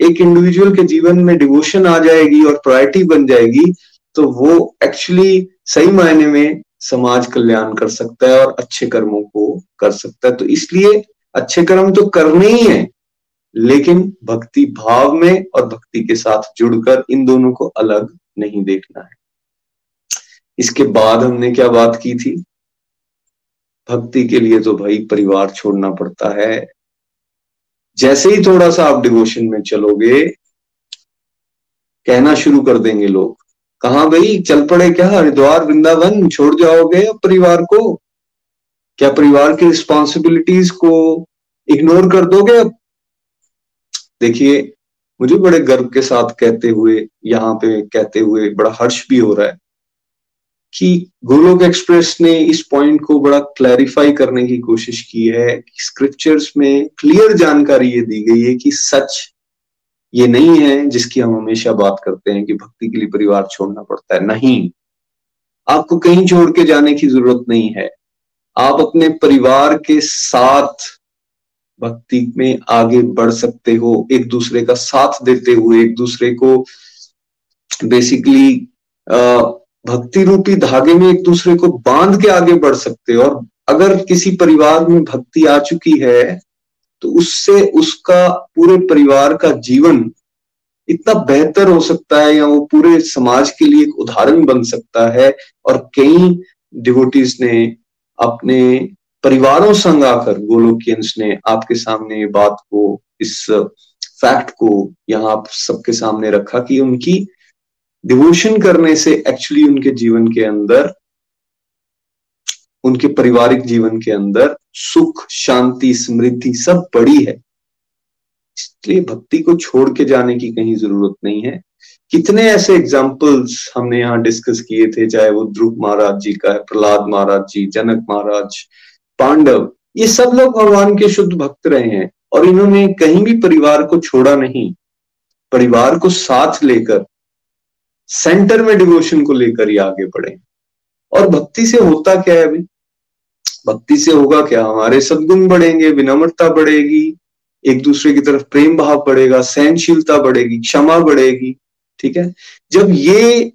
एक इंडिविजुअल के जीवन में डिवोशन आ जाएगी और प्रायोरिटी बन जाएगी तो वो एक्चुअली सही मायने में समाज कल्याण कर सकता है और अच्छे कर्मों को कर सकता है। तो इसलिए अच्छे कर्म तो करने ही है, लेकिन भक्ति भाव में और भक्ति के साथ जुड़कर इन दोनों को अलग नहीं देखना है। इसके बाद हमने क्या बात की थी? भक्ति के लिए तो भाई परिवार छोड़ना पड़ता है। जैसे ही थोड़ा सा आप डिवोशन में चलोगे, कहना शुरू कर देंगे लोग। कहा भाई चल पड़े क्या? हरिद्वार, वृंदावन, छोड़ जाओगे परिवार को। क्या परिवार की रिस्पॉन्सिबिलिटीज को इग्नोर कर दोगे अब? देखिए, मुझे बड़े गर्व के साथ कहते हुए, यहाँ पे कहते हुए बड़ा हर्ष भी हो रहा है। कि गोलोक एक्सप्रेस ने इस पॉइंट को बड़ा क्लैरिफाई करने की कोशिश की है कि स्क्रिप्चर्स में क्लियर जानकारी ये दी गई है कि सच ये नहीं है जिसकी हम हमेशा बात करते हैं कि भक्ति के लिए परिवार छोड़ना पड़ता है। नहीं। आपको कहीं छोड़ के जाने की ज़रूरत नहीं है। आप अपने परिवार के साथ भक्ति में आगे बढ़ सकते हो, एक दूसरे का साथ देते हुए, एक दूसरे को बेसिकली भक्ति रूपी धागे में एक दूसरे को बाँध के आगे बढ़ सकते हो। और अगर किसी परिवार में भक्ति आ चुकी है तो उससे उसका पूरे परिवार का जीवन इतना बेहतर हो सकता है या वो पूरे समाज के लिए एक उदाहरण बन सकता है। और कई डिवोटीज ने अपने परिवारों संग आकर गोलोकियंस ने आपके सामने ये बात को, इस फैक्ट को यहाँ आप सबके सामने रखा कि उनकी डिवोशन करने से एक्चुअली उनके जीवन के अंदर, उनके पारिवारिक जीवन के अंदर सुख, शांति, समृद्धि सब बड़ी है। इसलिए भक्ति को छोड़ के जाने की कहीं ज़रूरत नहीं है। कितने ऐसे एग्जाम्पल्स हमने यहाँ डिस्कस किए थे, चाहे वो ध्रुव महाराज जी का है, प्रहलाद महाराज जी, जनक महाराज, पांडव, ये सब लोग भगवान के शुद्ध भक्त रहे हैं और इन्होंने कहीं भी परिवार को छोड़ा नहीं। परिवार को साथ लेकर सेंटर में डिवोशन को लेकर ही आगे बढ़े। और भक्ति से होता क्या है अभी? भक्ति से होगा क्या? हमारे सदगुण बढ़ेंगे, विनम्रता बढ़ेगी, एक दूसरे की तरफ़ प्रेम भाव बढ़ेगा, सहनशीलता बढ़ेगी, क्षमा बढ़ेगी, ठीक है? जब ये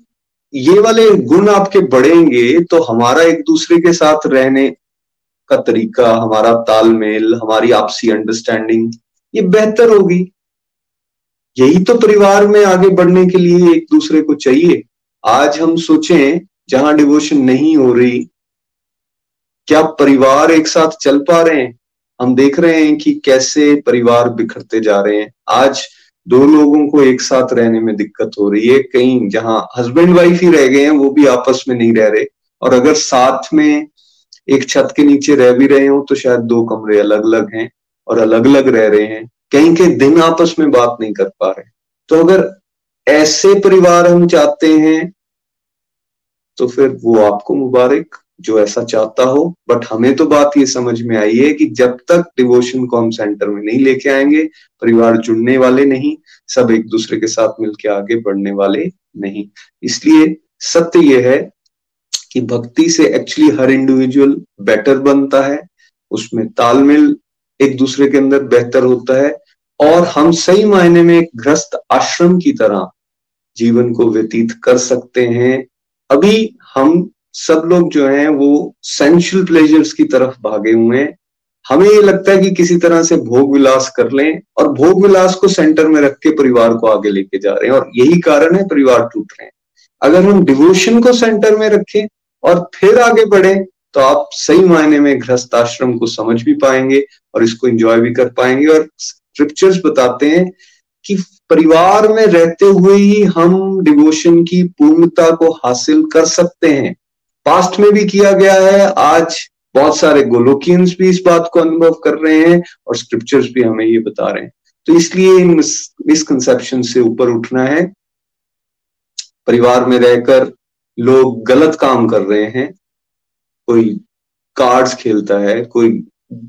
ये वाले गुण आपके बढ़ेंगे तो हमारा एक दूसरे के साथ रहने का तरीका, हमारा तालमेल, हमारी आपसी अंडरस्टैंडिंग ये बेहतर होगी। यही तो परिवार में आगे बढ़ने के लिए एक दूसरे को चाहिए। आज हम सोचें, जहाँ डिवोशन नहीं हो रही, क्या परिवार एक साथ चल पा रहे हैं? हम देख रहे हैं कि कैसे परिवार बिखरते जा रहे हैं। आज दो लोगों को एक साथ रहने में दिक्कत हो रही है। कहीं जहाँ हस्बैंड वाइफ ही रह गए हैं, वो भी आपस में नहीं रह रहे। और अगर साथ में एक छत के नीचे रह भी रहे हो तो शायद दो कमरे अलग अलग हैं और अलग अलग रह रहे हैं। कहीं के दिन आपस में बात नहीं कर पा रहे। तो अगर ऐसे परिवार हम चाहते हैं तो फिर वो आपको मुबारक, जो ऐसा चाहता हो। बट हमें तो बात ये समझ में आई है कि जब तक डिवोशन को हम सेंटर में नहीं लेके आएँगे, परिवार जुड़ने वाले नहीं, सब एक दूसरे के साथ मिलकर आगे बढ़ने वाले नहीं। इसलिए सत्य यह है कि भक्ति से एक्चुअली हर इंडिविजुअल बेटर बनता है, उसमें तालमेल एक दूसरे के अंदर बेहतर होता है और हम सही मायने में एक ग्रस्त आश्रम की तरह जीवन को व्यतीत कर सकते हैं। अभी हम सब लोग जो हैं, वो सेंशुअल प्लेजर्स की तरफ़ भागे हुए हैं। हमें ये लगता है कि किसी तरह से भोग विलास कर लें और भोग विलास को सेंटर में रख के परिवार को आगे लेके जा रहे हैं और यही कारण है परिवार टूट रहे हैं। अगर हम डिवोशन को सेंटर में रखें और फिर आगे बढ़े तो आप सही मायने में गृहस्थ आश्रम को समझ भी पाएँगे और इसको एंजॉय भी कर पाएँगे। और स्क्रिप्चर्स बताते हैं कि परिवार में रहते हुए ही हम डिवोशन की पूर्णता को हासिल कर सकते हैं। पास्ट में भी किया गया है, आज बहुत सारे गोलोकियंस भी इस बात को अनुभव कर रहे हैं और स्क्रिप्चर्स भी हमें ये बता रहे हैं। तो इसलिए इन मिसकंसेप्शन से ऊपर उठना है। परिवार में रहकर लोग गलत काम कर रहे हैं। कोई कार्ड्स खेलता है, कोई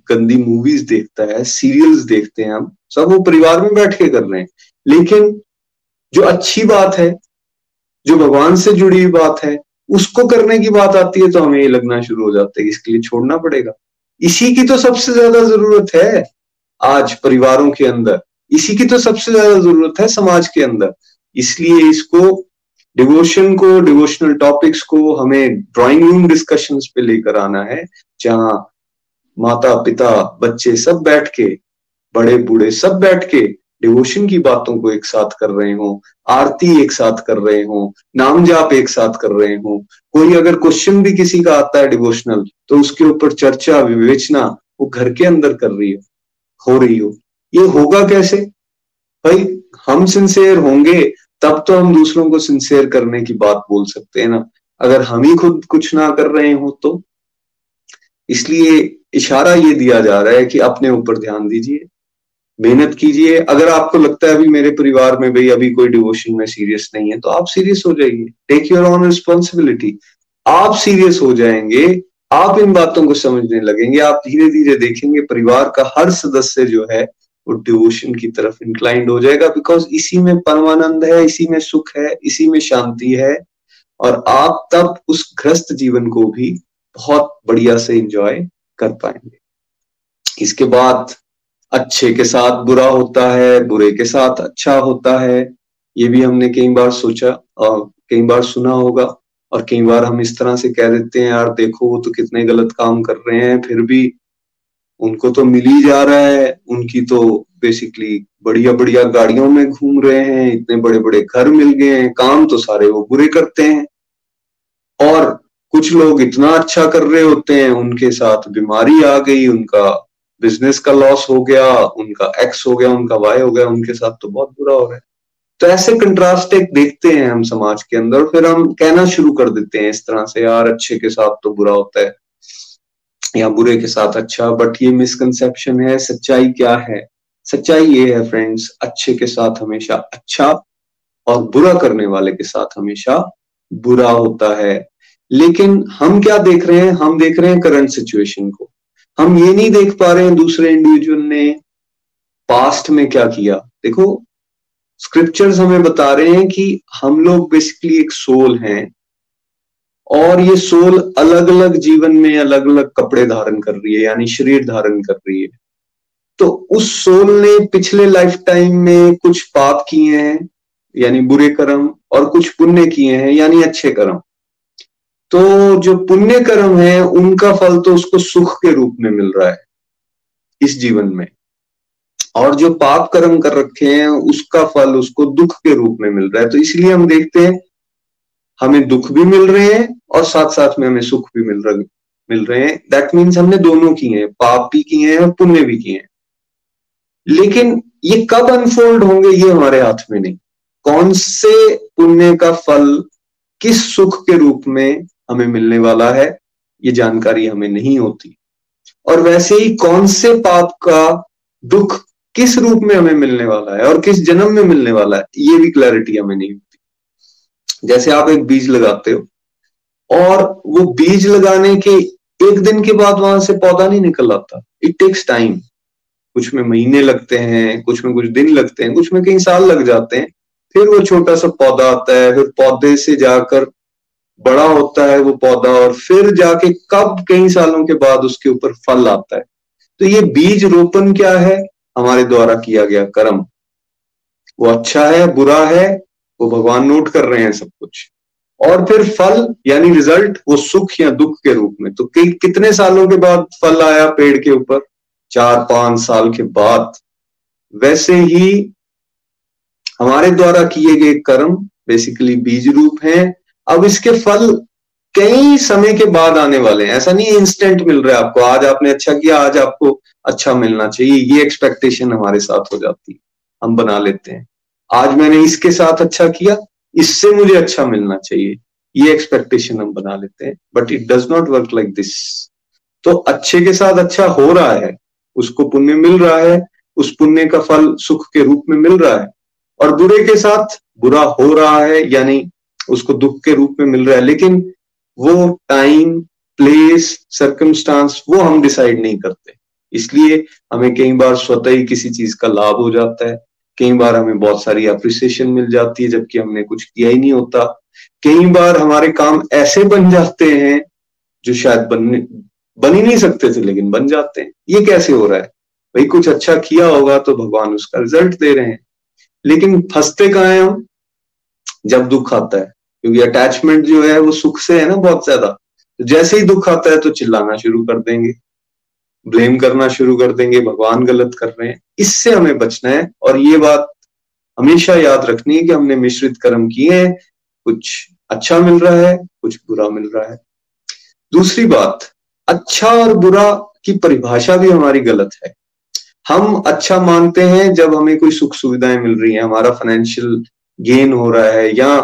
गंदी मूवीज़ देखता है सीरियल्स देखते हैं हम, सब वो परिवार में बैठ के कर रहे हैं। लेकिन जो अच्छी बात है, जो भगवान से जुड़ी हुई बात है, उसको करने की बात आती है तो हमें ये लगना शुरू हो जाता है इसके लिए छोड़ना पड़ेगा। इसी की तो सबसे ज़्यादा ज़रूरत है आज परिवारों के अंदर। इसी की तो सबसे ज़्यादा ज़रूरत है समाज के अंदर। इसलिए इसको डिवोशन को डिवोशनल टॉपिक्स को हमें ड्राइंग रूम डिस्कशंस पे लेकर आना है, जहाँ माता, पिता, बच्चे सब बैठ के, बड़े, बूढ़े सब बैठ के डिवोशन की बातों को एक साथ कर रहे हो, आरती एक साथ कर रहे हो, नाम जाप एक साथ कर रहे हो। कोई अगर क्वेश्चन भी किसी का आता है डिवोशनल तो उसके ऊपर चर्चा, विवेचना वो घर के अंदर कर रही हो हो रही हो। ये होगा कैसे? भाई, हम सिंसेयर होंगे तब तो हम दूसरों को सिंसेयर करने की बात बोल सकते हैं ना। अगर हम ही खुद कुछ ना कर रहे हो तो। इसलिए इशारा ये दिया जा रहा है कि अपने ऊपर ध्यान दीजिए, मेहनत कीजिए। अगर आपको लगता है अभी मेरे परिवार में भाई अभी कोई डिवोशन में सीरियस नहीं है तो आप सीरियस हो जाइए। टेक योर ऑन रिस्पॉन्सिबिलिटी आप सीरियस हो जाएँगे, आप इन बातों को समझने लगेंगे, आप धीरे धीरे देखेंगे परिवार का हर सदस्य जो है वो डिवोशन की तरफ़ इंक्लाइंड हो जाएगा बिकॉज़ इसी में परमानंद है, इसी में सुख है, इसी में शांति है, और आप तब उस ग्रस्त जीवन को भी बहुत बढ़िया से इंजॉय कर पाएँगे। इसके बाद अच्छे के साथ बुरा होता है, बुरे के साथ अच्छा होता है, ये भी हमने कई बार सोचा और कई बार सुना होगा, और कई बार हम इस तरह से कह देते हैं, यार देखो, वो तो कितने गलत काम कर रहे हैं, फिर भी उनको तो मिल ही जा रहा है। उनकी तो बेसिकली बढ़िया बढ़िया गाड़ियों में घूम रहे हैं, इतने बड़े बड़े घर मिल गए हैं, काम तो सारे वो बुरे करते हैं। और कुछ लोग इतना अच्छा कर रहे होते हैं, उनके साथ बीमारी आ गई, उनका बिज़नेस का लॉस हो गया, उनका एक्स हो गया, उनका वाई हो गया, उनके साथ तो बहुत बुरा हो रहा है। तो ऐसे कंट्रास्ट एक देखते हैं हम समाज के अंदर, फिर हम कहना शुरू कर देते हैं इस तरह से, यार, अच्छे के साथ तो बुरा होता है। या बुरे के साथ अच्छा बट ये मिसकंसेप्शन है, सच्चाई क्या है? सच्चाई ये है फ्रेंड्स अच्छे के साथ हमेशा अच्छा और बुरा करने वाले के साथ हमेशा बुरा होता है। लेकिन हम क्या देख रहे हैं? हम देख रहे हैं करंट सिचुएशन को। हम ये नहीं देख पा रहे हैं दूसरे इंडिविजुअल ने पास्ट में क्या किया। देखो स्क्रिप्चर्स हमें बता रहे हैं कि हम लोग बेसिकली एक सोल हैं। और ये सोल अलग अलग जीवन में अलग अलग कपड़े धारण कर रही है, यानी शरीर धारण कर रही है। तो उस सोल ने पिछले लाइफ टाइम में कुछ पाप किए हैं, यानी बुरे कर्म, और कुछ पुण्य किए हैं, यानी अच्छे कर्म। तो जो पुण्य कर्म है, उनका फल तो उसको सुख के रूप में मिल रहा है, इस जीवन में। और जो पाप कर्म कर रखे हैं, उसका फल उसको दुख के रूप में मिल रहा है। तो इसलिए हम देखते हैं हमें दुख भी मिल रहे हैं और साथ साथ में हमें सुख भी मिल रहे मिल रहे हैं। दैट मीन्स हमने दोनों किए हैं, पाप भी किए हैं और पुण्य भी किए हैं। लेकिन ये कब अनफोल्ड होंगे ये हमारे हाथ में नहीं। कौन से पुण्य का फल किस सुख के रूप में हमें मिलने वाला है, ये जानकारी हमें नहीं होती। और वैसे ही कौन से पाप का दुख किस रूप में हमें मिलने वाला है और किस जन्म में मिलने वाला है, ये भी क्लैरिटी हमें नहीं जैसे आप एक बीज लगाते हो, और वो बीज लगाने के एक दिन के बाद वहाँ से पौधा नहीं निकल आता। इट टेक्स टाइम कुछ में महीने लगते हैं, कुछ में कुछ दिन लगते हैं, कुछ में कई साल लग जाते हैं। फिर वो छोटा सा पौधा आता है, फिर पौधे से जाकर बड़ा होता है वो पौधा, और फिर जाके कब कई सालों के बाद उसके ऊपर फल आता है। तो ये बीज रोपण क्या है? हमारे द्वारा किया गया कर्म। वो अच्छा है, बुरा है वो भगवान नोट कर रहे हैं सब कुछ। और फिर फल यानी रिज़ल्ट वो सुख या दुख के रूप में। तो कि, कितने सालों के बाद फल आया पेड़ के ऊपर? चार पाँच साल के बाद। वैसे ही हमारे द्वारा किए गए कर्म बेसिकली बीज रूप हैं। अब इसके फल कई समय के बाद आने वाले हैं। ऐसा नहीं इंस्टेंट मिल रहा है आपको। आज आपने अच्छा किया आज आपको अच्छा मिलना चाहिए। ये एक्सपेक्टेशन हमारे साथ हो जाती है। हम बना लेते हैं। आज मैंने इसके साथ अच्छा किया, इससे मुझे अच्छा मिलना चाहिए। ये एक्सपेक्टेशन हम बना लेते हैं but it does not work like this तो अच्छे के साथ अच्छा हो रहा है, उसको पुण्य मिल रहा है, उस पुण्य का फल सुख के रूप में मिल रहा है, और बुरे के साथ बुरा हो रहा है, यानी उसको दुख के रूप में मिल रहा है, लेकिन वो टाइम प्लेस सर्कमस्टांस वो हम डिसाइड नहीं करते। इसलिए हमें कई बार स्वतः ही किसी चीज़ का लाभ हो जाता है कई बार हमें बहुत सारी अप्रिसिएशन मिल जाती है, जबकि हमने कुछ किया ही नहीं होता। कई बार हमारे काम ऐसे बन जाते हैं, जो शायद बनने बन ही नहीं सकते थे, लेकिन बन जाते हैं। ये कैसे हो रहा है? भाई, कुछ अच्छा किया होगा तो भगवान उसका रिज़ल्ट दे रहे हैं। लेकिन फंसते कहा है हम? जब दुख आता है। क्योंकि अटैचमेंट जो है, वो सुख से है ना बहुत ज़्यादा। तो जैसे ही दुख आता है तो चिल्लाना शुरू कर देंगे। ब्लेम करना शुरू कर देंगे, भगवान गलत कर रहे हैं। इससे हमें बचना है और ये बात हमेशा याद रखनी है कि हमने मिश्रित कर्म किए हैं। कुछ अच्छा मिल रहा है, कुछ बुरा मिल रहा है। दूसरी बात अच्छा और बुरा की परिभाषा भी हमारी गलत है। हम अच्छा मानते हैं जब हमें कोई सुख सुविधाएँ मिल रही है, हमारा फाइनेंशियल गेन हो रहा है या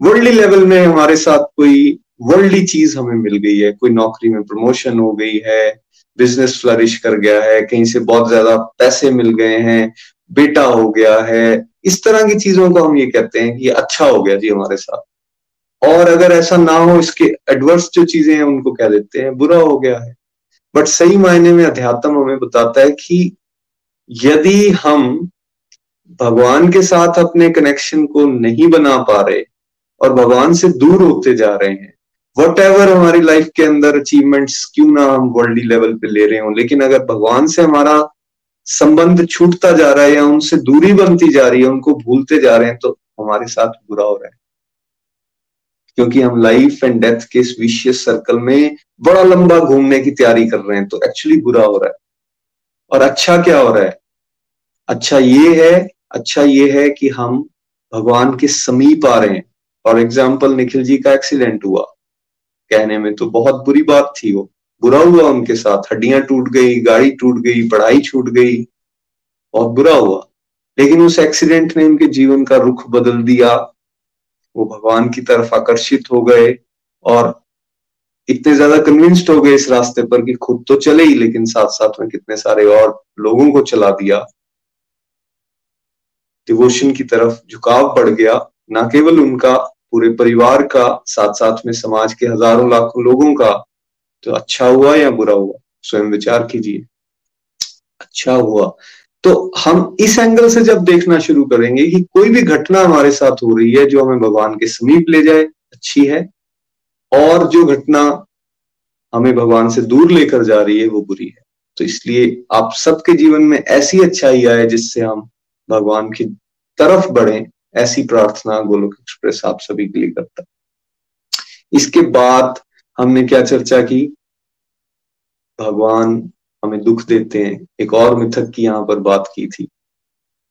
वर्ल्डली लेवल में हमारे साथ कोई वर्ल्डली चीज़ हमें मिल गई है, कोई नौकरी में प्रमोशन हो गई है बिज़नेस फ्लरिश कर गया है, कहीं से बहुत ज़्यादा पैसे मिल गए हैं, बेटा हो गया है, इस तरह की चीज़ों को हम ये कहते हैं कि अच्छा हो गया जी हमारे साथ। और अगर ऐसा ना हो, इसके एडवर्स जो चीज़ें हैं, उनको कह देते हैं, बुरा हो गया है। बट सही मायने में अध्यात्म हमें बताता है कि यदि हम भगवान के साथ अपने कनेक्शन को नहीं बना पा रहे और भगवान से दूर होते जा रहे हैं वट एवर हमारी लाइफ के अंदर अचीवमेंट्स क्यों ना हम वर्ल्ड लेवल पे ले रहे हो, लेकिन अगर भगवान से हमारा संबंध छूटता जा रहा है या उनसे दूरी बनती जा रही है, उनको भूलते जा रहे हैं तो हमारे साथ बुरा हो रहा है। क्योंकि हम लाइफ एंड डेथ के इस विशियस सर्कल में बड़ा लंबा घूमने की तैयारी कर रहे हैं तो एक्चुअली बुरा हो रहा है। और अच्छा क्या हो रहा है? अच्छा ये है अच्छा ये है कि हम भगवान के समीप आ रहे हैं। फॉर एग्ज़ाम्पल निखिल जी का एक्सीडेंट हुआ। कहने में तो बहुत बुरी बात थी वो। बुरा हुआ उनके साथ। हड्डियाँ टूट गई, गाड़ी टूट गई, पढ़ाई छूट गई। बहुत बुरा हुआ। लेकिन उस एक्सीडेंट ने उनके जीवन का रुख बदल दिया। वो भगवान की तरफ़ आकर्षित हो गए और इतने ज़्यादा कन्विंस्ड हो गए इस रास्ते पर कि खुद तो चले ही, लेकिन साथ साथ में कितने सारे और लोगों को चला दिया। डिवोशन की तरफ़ झुकाव बढ़ गया। ना केवल उनका पूरे परिवार का साथ साथ में समाज के हज़ारों लाखों लोगों का तो अच्छा हुआ या बुरा हुआ? स्वयं विचार कीजिए। अच्छा हुआ। तो हम इस एंगल से जब देखना शुरू करेंगे कि कोई भी घटना हमारे साथ हो रही है जो हमें भगवान के समीप ले जाए, अच्छी है, और जो घटना हमें भगवान से दूर लेकर जा रही है, वो बुरी है। तो इसलिए आप सबके जीवन में ऐसी अच्छाई आए जिससे हम भगवान की तरफ़ बढ़े ऐसी प्रार्थना गोलोक एक्सप्रेस आप सभी के लिए करता इसके बाद हमने क्या चर्चा की? भगवान हमें दुख देते हैं। एक और मिथक की यहाँ पर बात की थी।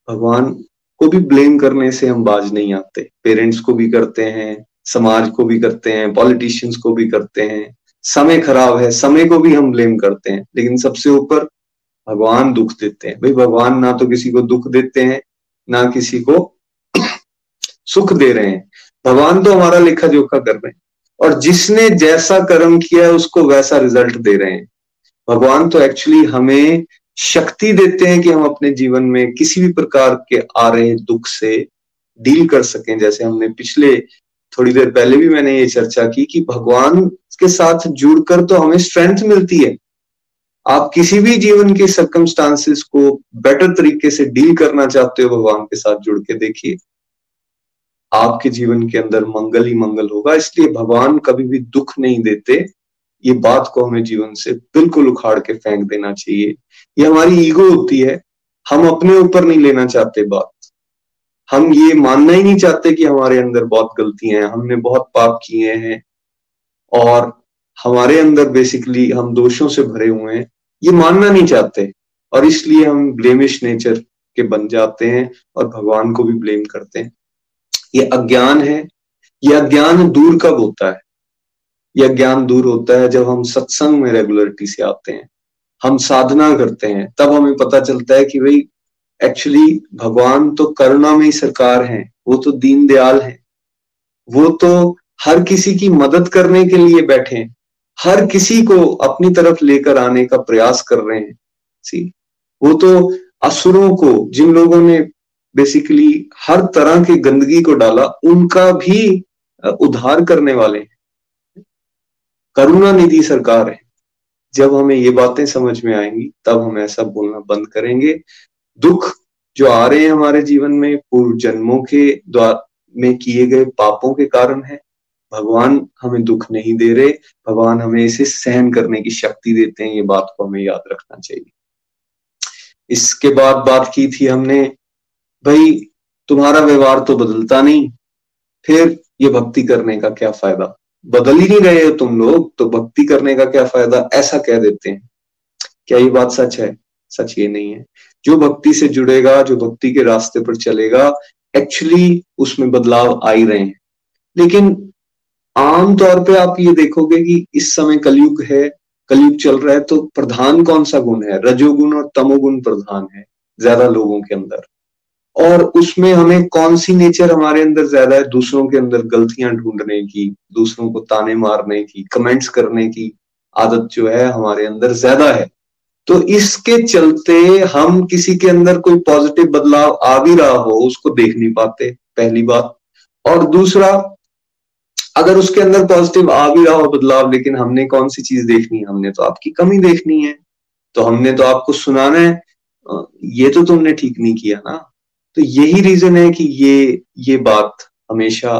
भगवान को भी ब्लेम करने से हम बाज नहीं आते। पेरेंट्स को भी करते हैं, समाज को भी करते हैं, पॉलिटिशियंस को भी करते हैं। समय खराब है, समय को भी हम ब्लेम करते हैं। लेकिन सबसे ऊपर भगवान दुख देते हैं। भाई, भगवान ना तो किसी को दुख देते हैं, ना किसी को सुख दे रहे हैं। भगवान तो हमारा लेखा जोखा कर रहे हैं। और जिसने जैसा कर्म किया है, उसको वैसा रिज़ल्ट दे रहे हैं। भगवान तो एक्चुअली हमें शक्ति देते हैं कि हम अपने जीवन में किसी भी प्रकार के आ रहे दुख से डील कर सकें। जैसे हमने पिछले थोड़ी देर पहले भी मैंने ये चर्चा की कि भगवान के साथ जुड़कर तो हमें स्ट्रेंथ मिलती है। आप किसी भी जीवन के सर्कमस्टांसिस को बेटर तरीके से डील करना चाहते हो, भगवान के साथ जुड़ के देखिए। आपके जीवन के अंदर मंगल ही मंगल होगा। इसलिए भगवान कभी भी दुख नहीं देते। ये बात को हमें जीवन से बिल्कुल उखाड़ के फेंक देना चाहिए। ये हमारी ईगो होती है। हम अपने ऊपर नहीं लेना चाहते बात। हम ये मानना ही नहीं चाहते कि हमारे अंदर बहुत गलतियाँ हैं। हमने बहुत पाप किए हैं। और हमारे अंदर बेसिकली हम दोषों से भरे हुए हैं। ये मानना नहीं चाहते। और इसलिए हम ब्लेमिश नेचर के बन जाते हैं और भगवान को भी ब्लेम करते हैं। ये अज्ञान है, ये अज्ञान दूर कब होता है? यह ज्ञान दूर होता है जब हम सत्संग में रेगुलरिटी से आते हैं, हम साधना करते हैं, तब हमें पता चलता है कि भाई एक्चुअली भगवान तो करुणा में ही सरकार है, वो तो दीन दयाल है। वो तो हर किसी की मदद करने के लिए बैठे हैं, हर किसी को अपनी तरफ़ लेकर आने का प्रयास कर रहे हैं। सी वो तो असुरों को, जिन लोगों ने बेसिकली हर तरह की गंदगी को डाला, उनका भी उद्धार करने वाले करुणा निधि सरकार है। जब हमें ये बातें समझ में आएँगी, तब हम ऐसा बोलना बंद करेंगे। दुख जो आ रहे हैं हमारे जीवन में, पूर्व जन्मों के द्वार में किए गए पापों के कारण है। भगवान हमें दुख नहीं दे रहे, भगवान हमें इसे सहन करने की शक्ति देते हैं, ये बात को हमें याद रखना चाहिए। इसके बाद बात की थी हमने भाई, तुम्हारा व्यवहार तो बदलता नहीं। फिर ये भक्ति करने का क्या फ़ायदा? बदल ही नहीं रहे हो तुम लोग तो भक्ति करने का क्या फ़ायदा? ऐसा कह देते हैं। क्या ये बात सच है? सच ये नहीं है। जो भक्ति से जुड़ेगा, जो भक्ति के रास्ते पर चलेगा एक्चुअली उसमें बदलाव आ ही रहे हैं। लेकिन आमतौर पे आप ये देखोगे कि इस समय कलयुग है, कलयुग चल रहा है तो प्रधान कौन सा गुण है? रजोगुण और तमोगुण प्रधान है, ज़्यादा लोगों के अंदर। और उसमें हमें कौन सी नेचर हमारे अंदर ज़्यादा है? दूसरों के अंदर गलतियाँ ढूँढने की, दूसरों को ताने मारने की कमेंट्स करने की आदत जो है हमारे अंदर ज़्यादा है। तो इसके चलते हम किसी के अंदर कोई पॉजिटिव बदलाव आ भी रहा हो, उसको देख नहीं पाते, पहली बात। और दूसरा, अगर उसके अंदर पॉजिटिव आ भी रहा हो बदलाव, लेकिन हमने कौन सी चीज़ देखनी है? हमने तो आपकी कमी देखनी है। तो हमने तो आपको सुनाना है। ये तो तुमने ठीक नहीं किया ना। तो यही रीजन है कि ये ये बात हमेशा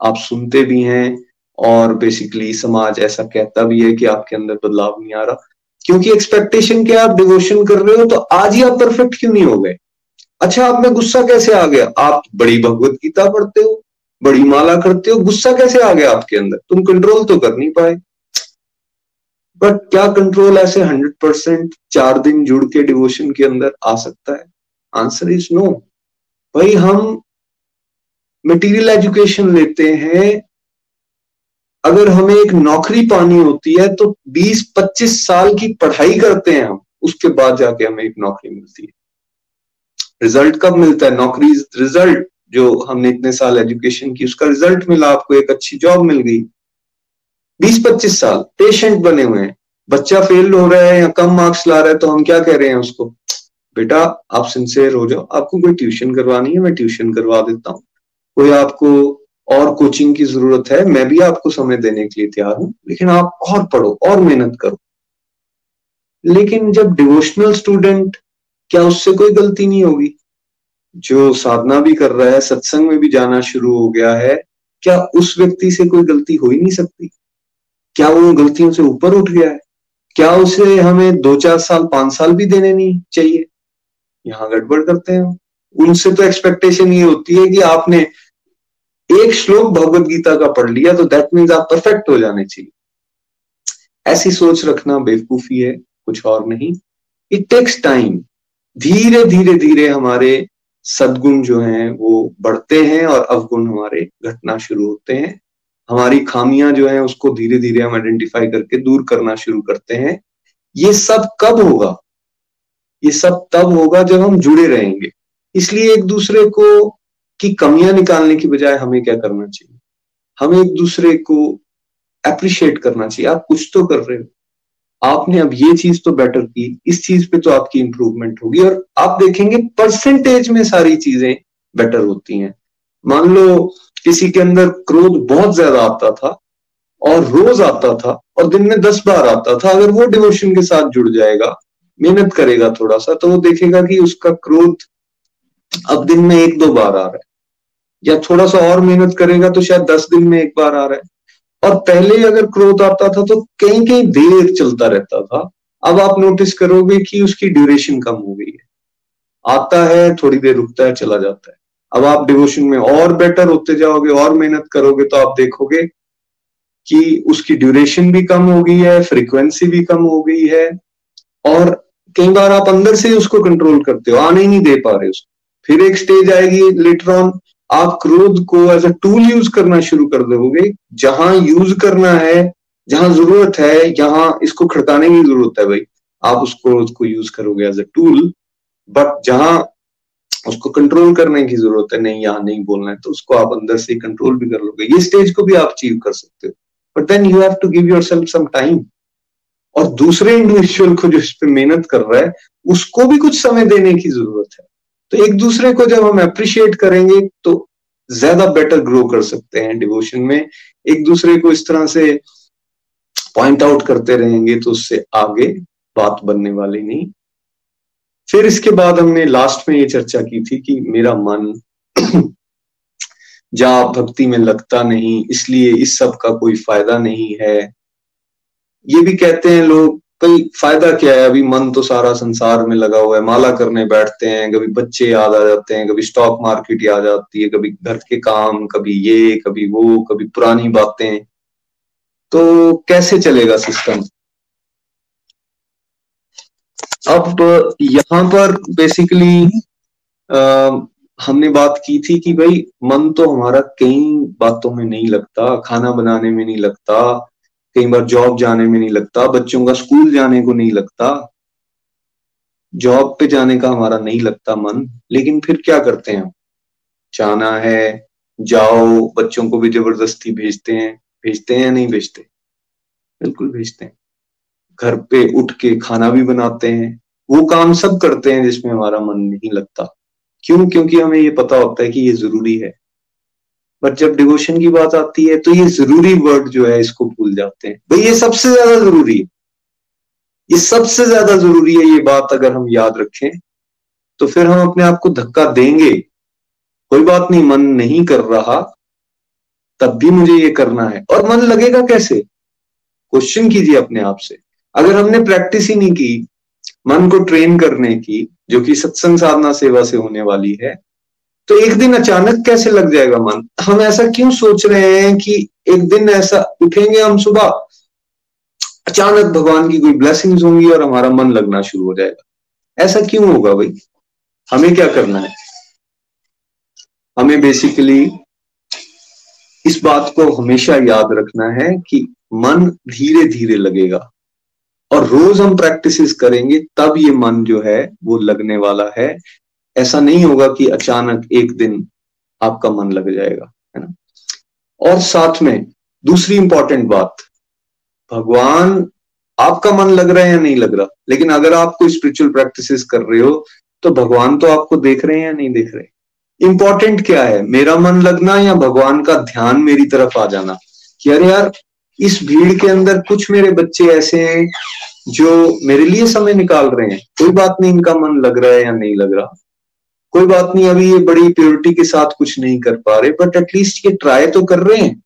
आप सुनते भी हैं और बेसिकली समाज ऐसा कहता भी है कि आपके अंदर बदलाव नहीं आ रहा। क्योंकि एक्सपेक्टेशन क्या आप डिवोशन कर रहे हो तो आज ही आप परफेक्ट क्यों नहीं हो गए? अच्छा आप में गुस्सा कैसे आ गया? आप बड़ी भगवत गीता पढ़ते हो, बड़ी माला करते हो, गुस्सा कैसे आ गया आपके अंदर? तुम कंट्रोल तो कर नहीं पाए। बट क्या कंट्रोल ऐसे हंड्रेड परसेंट चार दिन जुड़ के डिवोशन के अंदर आ सकता है? आंसर इज़ नो भाई हम मटेरियल एजुकेशन लेते हैं। अगर हमें एक नौकरी पानी होती है तो 20-25 साल की पढ़ाई करते हैं हम। उसके बाद जाके हमें एक नौकरी मिलती है। रिज़ल्ट कब मिलता है? नौकरी रिज़ल्ट जो हमने इतने साल एजुकेशन की, उसका रिज़ल्ट मिला आपको, एक अच्छी जॉब मिल गई। बीस पच्चीस साल पेशेंट बने हुए हैं। बच्चा फेल हो रहा है या कम मार्क्स ला रहा है तो हम क्या कह रहे हैं उसको? बेटा, आप सिंसेयर हो जाओ। आपको कोई ट्यूशन करवानी है, मैं ट्यूशन करवा देता हूँ। कोई आपको और कोचिंग की ज़रूरत है, मैं भी आपको समय देने के लिए तैयार हूँ। लेकिन आप और पढ़ो, और मेहनत करो। लेकिन जब डिवोशनल स्टूडेंट क्या उससे कोई गलती नहीं होगी? जो साधना भी कर रहा है, सत्संग में भी जाना शुरू हो गया है, क्या उस व्यक्ति से कोई गलती हो ही नहीं सकती? क्या वो गलतियों से ऊपर उठ गया है? क्या उसे हमें दो चार साल, पाँच साल भी देने नहीं चाहिए? यहाँ गड़बड़ करते हैं। उनसे तो एक्सपेक्टेशन ये होती है कि आपने एक श्लोक भगवत गीता का पढ़ लिया तो दैट मीन्स आप परफेक्ट हो जाने चाहिए। ऐसी सोच रखना बेवकूफ़ी है, कुछ और नहीं। इट टेक्स टाइम धीरे धीरे धीरे हमारे सदगुण जो हैं, वो बढ़ते हैं और अवगुण हमारे घटना शुरू होते हैं। हमारी खामियाँ जो हैं, उसको धीरे धीरे हम आइडेंटिफाई करके दूर करना शुरू करते हैं। ये सब कब होगा? ये सब तब होगा जब हम जुड़े रहेंगे। इसलिए एक दूसरे को की कमियाँ निकालने की बजाय हमें क्या करना चाहिए? हमें एक दूसरे को अप्रिशिएट करना चाहिए। आप कुछ तो कर रहे हो। आपने अब ये चीज़ तो बेटर की, इस चीज़ पे तो आपकी इंप्रूवमेंट होगी और आप देखेंगे परसेंटेज में सारी चीज़ें बेटर होती हैं। मान लो किसी के अंदर क्रोध बहुत ज़्यादा आता था और रोज आता था और दिन में दस बार आता था, अगर वो डिवोशन के साथ जुड़ जाएगा मेहनत करेगा थोड़ा सा तो वो देखेगा कि उसका क्रोध अब दिन में एक दो बार आ रहा है। या थोड़ा सा और मेहनत करेगा तो शायद दस दिन में एक बार आ रहा है। और पहले अगर क्रोध आता था तो कहीं कहीं देर चलता रहता था। अब आप नोटिस करोगे कि उसकी ड्यूरेशन कम हो गई है। आता है, थोड़ी देर रुकता है, चला जाता है। अब आप डिवोशन में और बेटर होते जाओगे, और मेहनत करोगे तो आप देखोगे कि उसकी ड्यूरेशन भी कम हो गई है फ्रीक्वेंसी भी कम हो गई है। और कई बार आप अंदर से उसको कंट्रोल करते हो, आने ही नहीं दे पा रहे उसको। फिर एक स्टेज आएगी लेटर ऑन आप क्रोध को एज अ टूल यूज़ करना शुरू कर दोगे, जहाँ यूज़ करना है, जहाँ ज़रूरत है जहाँ इसको खड़काने की ज़रूरत है भाई। आप उसको उसको यूज़ करोगे एज अ टूल बट जहाँ उसको कंट्रोल करने की ज़रूरत है, नहीं, यहाँ नहीं बोलना है तो उसको आप अंदर से कंट्रोल भी कर लोगे। ये स्टेज को भी आप अचीव कर सकते हो। But then you have to give yourself some time और दूसरे इंडिविजुअल को जो इस पर मेहनत कर रहा है, उसको भी कुछ समय देने की ज़रूरत है। तो एक दूसरे को जब हम अप्रिशिएट करेंगे तो ज़्यादा बेटर ग्रो कर सकते हैं डिवोशन में। एक दूसरे को इस तरह से पॉइंट आउट करते रहेंगे तो उससे आगे बात बनने वाली नहीं। फिर इसके बाद हमने लास्ट में ये चर्चा की थी कि मेरा मन *clears throat* जा भक्ति में लगता नहीं, इसलिए इस सब का कोई फ़ायदा नहीं है। ये भी कहते हैं लोग कई फ़ायदा क्या है? अभी मन तो सारा संसार में लगा हुआ है। माला करने बैठते हैं कभी बच्चे याद आ जाते हैं कभी स्टॉक मार्केट याद आती है कभी घर के काम कभी ये कभी वो कभी पुरानी बातें। तो कैसे चलेगा सिस्टम अब यहाँ पर बेसिकली आ, हमने बात की थी कि भाई मन तो हमारा कई बातों में नहीं लगता खाना बनाने में नहीं लगता कई बार जॉब जाने में नहीं लगता, बच्चों का स्कूल जाने को नहीं लगता जॉब पे जाने का हमारा नहीं लगता मन, लेकिन फिर क्या करते हैं जाना है, जाओ, बच्चों को भी ज़बरदस्ती भेजते हैं भेजते हैं या नहीं भेजते? बिल्कुल भेजते हैं। घर पे उठ के खाना भी बनाते हैं, वो काम सब करते हैं जिसमें हमारा मन नहीं लगता। क्यों? क्योंकि हमें ये पता होता है कि ये ज़रूरी है। बट जब डिवोशन की बात आती है तो ये ज़रूरी वर्ड जो है, इसको भूल जाते हैं। भाई, ये सबसे ज़्यादा ज़रूरी है। ये सबसे ज़्यादा ज़रूरी है ये बात अगर हम याद रखें तो फिर हम अपने आप को धक्का देंगे। कोई बात नहीं, मन नहीं कर रहा, तब भी मुझे ये करना है। और मन लगेगा कैसे? क्वेश्चन कीजिए अपने आप से। अगर हमने प्रैक्टिस ही नहीं की, मन को ट्रेन करने की, जो कि सत्संग साधना सेवा से होने वाली है तो एक दिन अचानक कैसे लग जाएगा मन? हम ऐसा क्यों सोच रहे हैं कि एक दिन ऐसा उठेंगे हम सुबह? अचानक भगवान की कोई ब्लेसिंग्स होंगी और हमारा मन लगना शुरू हो जाएगा। ऐसा क्यों होगा भाई? हमें क्या करना है? हमें बेसिकली इस बात को हमेशा याद रखना है कि मन धीरे धीरे लगेगा। और रोज हम प्रैक्टिस करेंगे, तब ये मन जो है, वो लगने वाला है। ऐसा नहीं होगा कि अचानक एक दिन आपका मन लग जाएगा, है ना? और साथ में दूसरी इंपॉर्टेंट बात, भगवान आपका मन लग रहा है या नहीं लग रहा? लेकिन अगर आप कोई स्पिरिचुअल प्रैक्टिस कर रहे हो तो भगवान तो आपको देख रहे हैं या नहीं देख रहे? इंपॉर्टेंट क्या है? मेरा मन लगना या भगवान का ध्यान मेरी तरफ़ आ जाना? कि अरे यार, इस भीड़ के अंदर कुछ मेरे बच्चे ऐसे हैं जो मेरे लिए समय निकाल रहे हैं। कोई बात नहीं, इनका मन लग रहा है या नहीं लग रहा? कोई बात नहीं, अभी ये बड़ी प्योरिटी के साथ कुछ नहीं कर पा रहे बट एटलीस्ट ये ट्राई तो कर रहे हैं।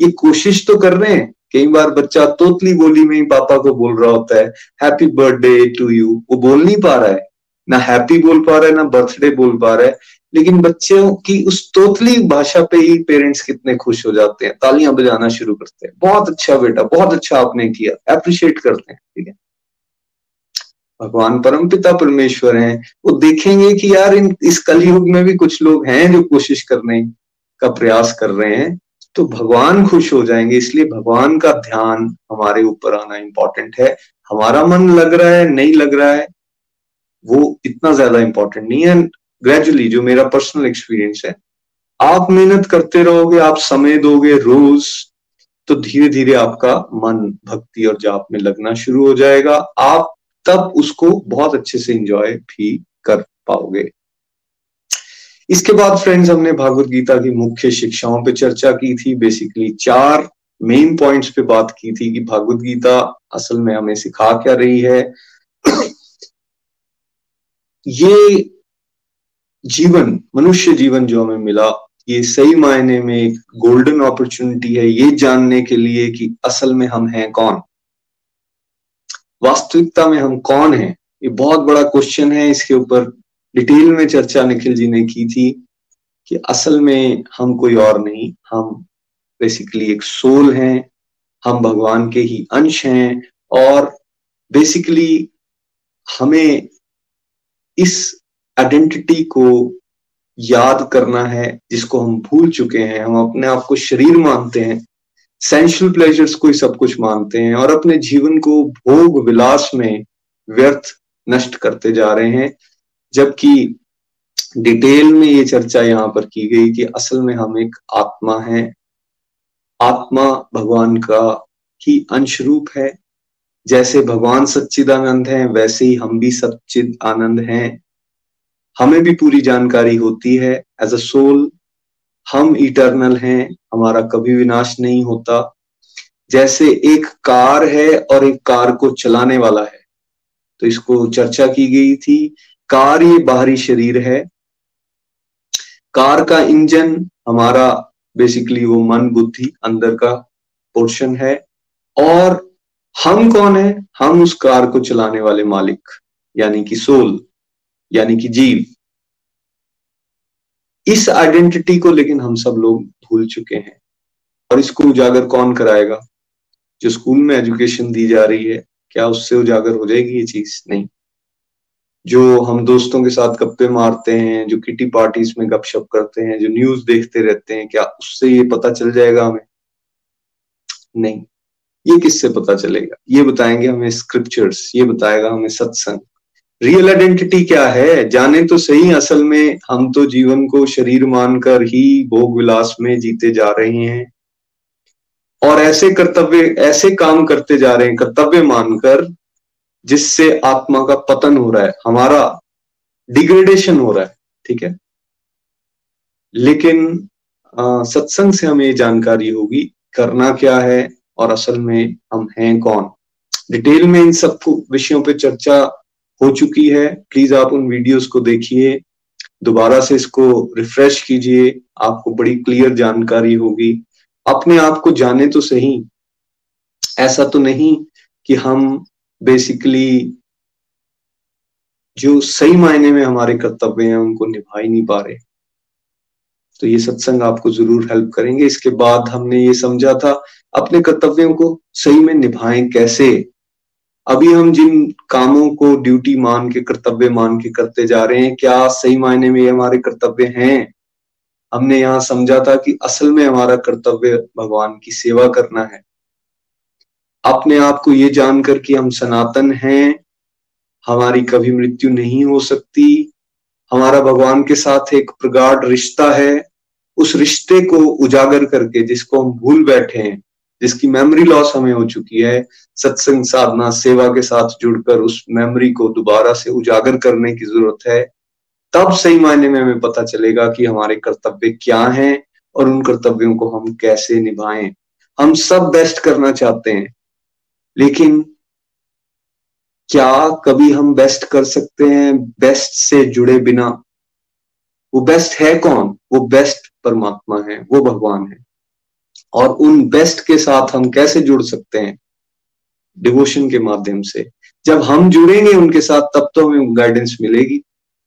ये कोशिश तो कर रहे हैं। कई बार बच्चा तोतली बोली में ही पापा को बोल रहा होता है हैप्पी बर्थडे टू यू वो बोल नहीं पा रहा है। ना हैप्पी बोल पा रहा है, ना बर्थडे बोल पा रहा है। लेकिन बच्चों की उस तोतली भाषा पे ही पेरेंट्स कितने खुश हो जाते हैं। तालियाँ बजाना शुरू करते हैं। बहुत अच्छा बेटा, बहुत अच्छा आपने किया। अप्रिशिएट करते हैं, ठीक है? भगवान परम पिता परमेश्वर हैं। वो देखेंगे कि यार इन, इस कलयुग में भी कुछ लोग हैं जो कोशिश करने का प्रयास कर रहे हैं तो भगवान खुश हो जाएँगे। इसलिए भगवान का ध्यान हमारे ऊपर आना इंपॉर्टेंट है। हमारा मन लग रहा है, नहीं लग रहा है, वो इतना ज़्यादा इंपॉर्टेंट नहीं है। ग्रेजुअली जो मेरा पर्सनल एक्सपीरियंस है, आप मेहनत करते रहोगे, आप समय दोगे रोज तो धीरे धीरे आपका मन भक्ति और जाप में लगना शुरू हो जाएगा। आप तब उसको बहुत अच्छे से इंजॉय भी कर पाओगे। इसके बाद फ्रेंड्स हमने भागवत गीता की मुख्य शिक्षाओं पे चर्चा की थी। बेसिकली चार मेन पॉइंट्स पे बात की थी कि भागवत गीता असल में हमें सिखा क्या रही है। ये जीवन, मनुष्य जीवन जो हमें मिला, ये सही मायने में एक गोल्डन अपॉर्चुनिटी है। ये जानने के लिए कि असल में हम हैं कौन। वास्तविकता में हम कौन हैं? ये बहुत बड़ा क्वेश्चन है। इसके ऊपर डिटेल में चर्चा निखिल जी ने की थी कि असल में हम कोई और नहीं। हम बेसिकली एक सोल हैं। हम भगवान के ही अंश हैं और बेसिकली हमें इस आइडेंटिटी को याद करना है जिसको हम भूल चुके हैं। हम अपने आप को शरीर मानते हैं। सेंशुअल प्लेजर्स को ही सब कुछ मानते हैं और अपने जीवन को भोग विलास में व्यर्थ नष्ट करते जा रहे हैं। जबकि डिटेल में ये चर्चा यहाँ पर की गई कि असल में हम एक आत्मा है। आत्मा भगवान का ही अंश रूप है। जैसे भगवान सच्चिदानंद है, वैसे ही हम भी सच्चिद आनंद हैं। हमें भी पूरी जानकारी होती है। एज अ सोल हम इटर्नल हैं, हमारा कभी विनाश नहीं होता। जैसे एक कार है और एक कार को चलाने वाला है। तो इसको चर्चा की गई थी, कार ये बाहरी शरीर है। कार का इंजन हमारा बेसिकली वो मन, बुद्धि अंदर का पोर्शन है। और हम कौन है? हम उस कार को चलाने वाले मालिक, यानी कि सोल यानी कि जीव। इस आइडेंटिटी को लेकिन हम सब लोग भूल चुके हैं। और इसको उजागर कौन कराएगा? जो स्कूल में एजुकेशन दी जा रही है, क्या उससे उजागर हो जाएगी ये चीज़? नहीं। जो हम दोस्तों के साथ गप्पे मारते हैं, जो किटी पार्टीज़ में गपशप करते हैं, जो न्यूज़ देखते रहते हैं, क्या उससे ये पता चल जाएगा हमें? नहीं। ये किससे पता चलेगा? ये बताएँगे हमें स्क्रिप्चर्स ये बताएगा हमें सत्संग। रियल आइडेंटिटी क्या है? जाने तो सही असल में हम तो जीवन को शरीर मानकर ही भोग विलास में जीते जा रहे हैं। और ऐसे कर्तव्य, ऐसे काम करते जा रहे हैं, कर्तव्य मानकर, जिससे आत्मा का पतन हो रहा है, हमारा डिग्रेडेशन हो रहा है, ठीक है? लेकिन सत्संग से हमें जानकारी होगी, करना क्या है और असल में हम हैं कौन? डिटेल में इन सब विषयों पर चर्चा हो चुकी है। प्लीज़ आप उन वीडियोस को देखिए। दोबारा से इसको रिफ्रेश कीजिए। आपको बड़ी क्लियर जानकारी होगी। अपने आप को जाने तो सही। ऐसा तो नहीं कि हम बेसिकली जो सही मायने में हमारे कर्तव्य हैं, उनको निभा ही नहीं पा रहे। तो ये सत्संग आपको ज़रूर हेल्प करेंगे। इसके बाद हमने ये समझा था, अपने कर्तव्यों को सही में निभाएँ कैसे? अभी हम जिन कामों को ड्यूटी मान के, कर्तव्य मान के करते जा रहे हैं, क्या सही मायने में ये हमारे कर्तव्य हैं? हमने यहाँ समझा था कि असल में हमारा कर्तव्य भगवान की सेवा करना है। अपने आप को ये जानकर कि हम सनातन हैं, हमारी कभी मृत्यु नहीं हो सकती, हमारा भगवान के साथ एक प्रगाढ़ रिश्ता है, उस रिश्ते को उजागर करके, जिसको हम भूल बैठे हैं जिसकी मेमोरी लॉस हमें हो चुकी है, सत्संग साधना, सेवा के साथ जुड़कर उस मेमोरी को दोबारा से उजागर करने की ज़रूरत है, तब सही मायने में हमें पता चलेगा कि हमारे कर्तव्य क्या हैं और उन कर्तव्यों को हम कैसे निभाएँ। हम सब बेस्ट करना चाहते हैं, लेकिन क्या कभी हम बेस्ट कर सकते हैं बेस्ट से जुड़े बिना? वो बेस्ट है कौन? वो बेस्ट परमात्मा है, वो भगवान है। और उन बेस्ट के साथ हम कैसे जुड़ सकते हैं? डिवोशन के माध्यम से। जब हम जुड़ेंगे उनके साथ, तब तो हमें गाइडेंस मिलेगी।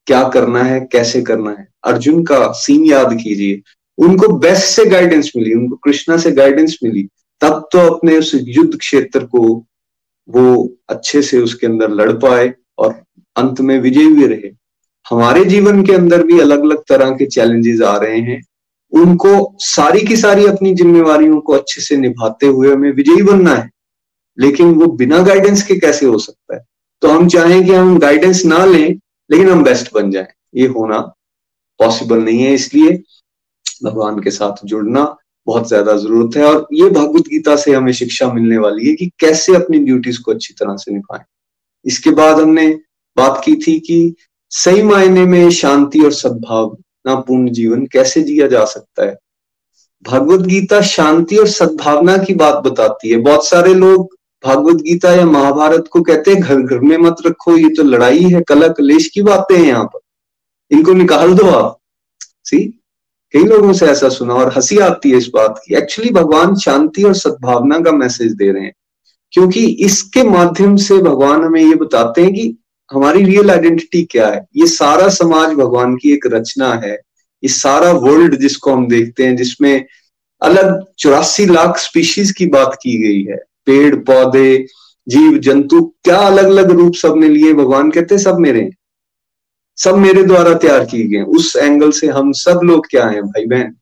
क्या करना है, कैसे करना है? अर्जुन का सीन याद कीजिए। उनको बेस्ट से गाइडेंस मिली, उनको कृष्णा से गाइडेंस मिली, तब तो अपने उस युद्ध क्षेत्र को वो अच्छे से उसके अंदर लड़ पाए और अंत में विजयी भी रहे। हमारे जीवन के अंदर भी अलग अलग तरह के चैलेंजेस आ रहे हैं। उनको सारी की सारी अपनी जिम्मेवारियों को अच्छे से निभाते हुए हमें विजयी बनना है। लेकिन वो बिना गाइडेंस के कैसे हो सकता है? तो हम चाहें कि हम गाइडेंस ना लें, लेकिन हम बेस्ट बन जाएँ। ये होना पॉसिबल नहीं है इसलिए भगवान के साथ जुड़ना बहुत ज़्यादा ज़रूरत है। और ये भगवत गीता से हमें शिक्षा मिलने वाली है कि कैसे अपनी ड्यूटीज़ को अच्छी तरह से निभाएँ। इसके बाद हमने बात की थी कि सही मायने में शांति और सद्भावना पूर्ण जीवन कैसे जिया जा सकता है? भगवत गीता शांति और सद्भावना की बात बताती है। बहुत सारे लोग भागवत गीता या महाभारत को कहते हैं, घर घर में मत रखो, ये तो लड़ाई है कला कलेश की बातें हैं यहाँ पर। इनको निकाल दो आप। सी कई लोगों से ऐसा सुना और हँसी आती है इस बात की। एक्चुअली भगवान शांति और सद्भावना का मैसेज दे रहे हैं। क्योंकि इसके माध्यम से भगवान हमें ये बताते हैं कि हमारी रियल आइडेंटिटी क्या है? ये सारा समाज भगवान की एक रचना है। ये सारा वर्ल्ड जिसको हम देखते हैं, जिसमें अलग चौरासी लाख स्पीशीज की बात की गई है। पेड़, पौधे, जीव, जंतु, क्या अलग अलग रूप सबने लिए भगवान कहते हैं, सब मेरे सब मेरे द्वारा तैयार किए गए उस एंगल से हम सब लोग क्या हैं भाई बहन